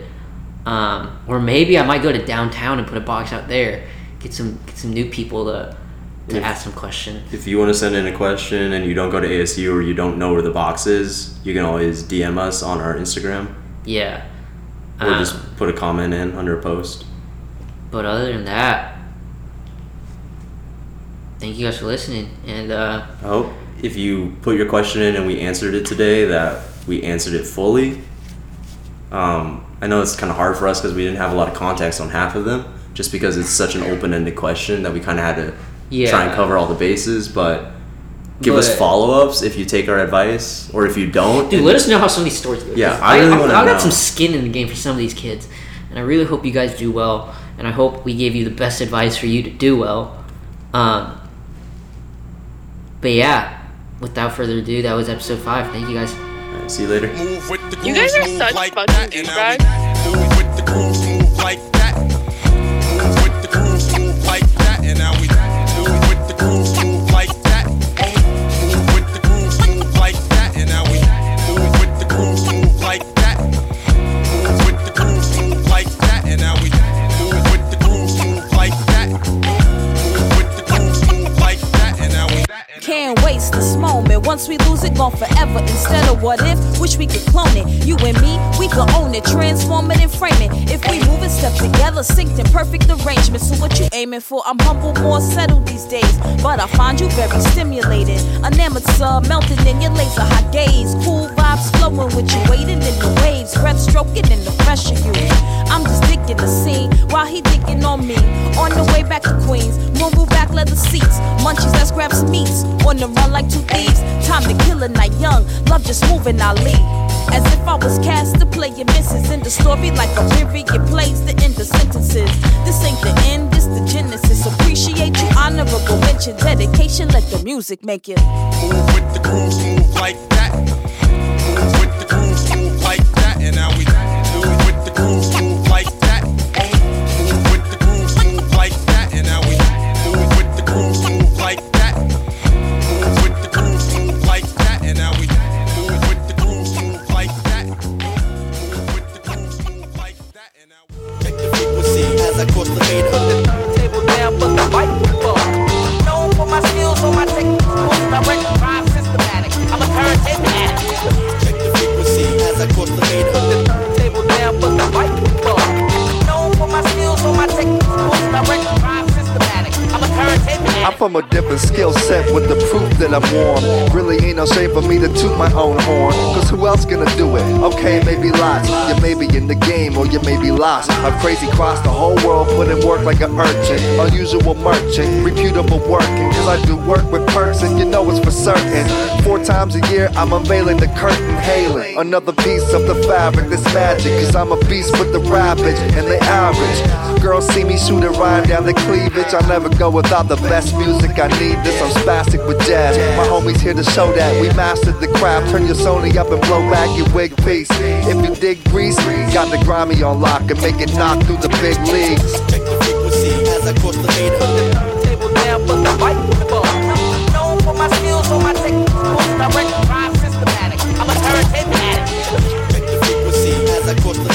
Um, or maybe I might go to downtown and put a box out there. Get some get some new people to to Yeah. ask some questions. if you want to send in a question and you don't go to asu or you don't know where the box is you can always dm us on our instagram Yeah. or Um, just put a comment in under a post but other than that, thank you guys for listening. And uh, i hope if you put your question in and we answered it today that we answered it fully um, i know it's kind of hard for us because we didn't have a lot of context on half of them just because it's such an open-ended question that we kind of had to yeah, try and cover all the bases, but give us follow ups if you take our advice, or if you don't. Dude, let us know how some of these stories go. Yeah, I really wanna I got some skin in the game for some of these kids, and I really hope you guys do well. And I hope we gave you the best advice for you to do well. Um, but yeah, without further ado, that was episode five. Thank you guys. All right, see you later. Move with the You guys are such like fucking that, and now we douchebags. Move with the grooves, move like that. Move with the grooves, move like that, and now we move with the grooves, Can't waste this moment. once we lose it, gone forever. Instead of what if, wish we could clone it. You and me, we could own it, transform it and frame it. If we move and step together, synced in perfect arrangement. So what you aiming for? I'm humble, more settled these days, but I find you very stimulated. An amateur melting in your laser hot gaze, cool vibes flowing with you, waiting in the waves, breath stroking in the of you. I'm just digging the scene while he digging on me. On the way back to Queens, move back leather seats, munchies, let's some meats. On the run like two thieves, time to kill a night young. Love just moving, I leave. As if I was cast to play your misses in the story like a period plays the end of sentences. This ain't the end, this the genesis. Appreciate you, honorable mention, dedication. Let the music make it. Move with the grooves, move like as I the. Table down for the people. Known for my skills on my techniques, direct rhyme systematic. I'm a turntable addict. Check the frequency as I cross the meter. I'm from a different skill set with the proof that I'm warm. Really ain't no shame for me to toot my own horn. Cause who else gonna do it? Okay, maybe lots. You may be in the game or you may be lost. A crazy cross the whole world, put in work like an urchin. Unusual merchant, reputable working. Cause I do work with perks and you know it's for certain. Four times a year, I'm unveiling the curtain, hailing. Another piece of the fabric that's magic. Cause I'm a beast with the ravage and the average. Girls see me shoot a rhyme down the cleavage. I never go without the best music, I need this. I'm spastic with jazz. My homies here to show that we mastered the craft. Turn your Sony up and blow back your wig piece. If you dig grease, got the grimy on lock and make it knock through the big leagues. The frequency as I cross the meter. The down, but the known for my skills, so my direct, drive, systematic. I'm a turntable addict. Check the frequency as I cross the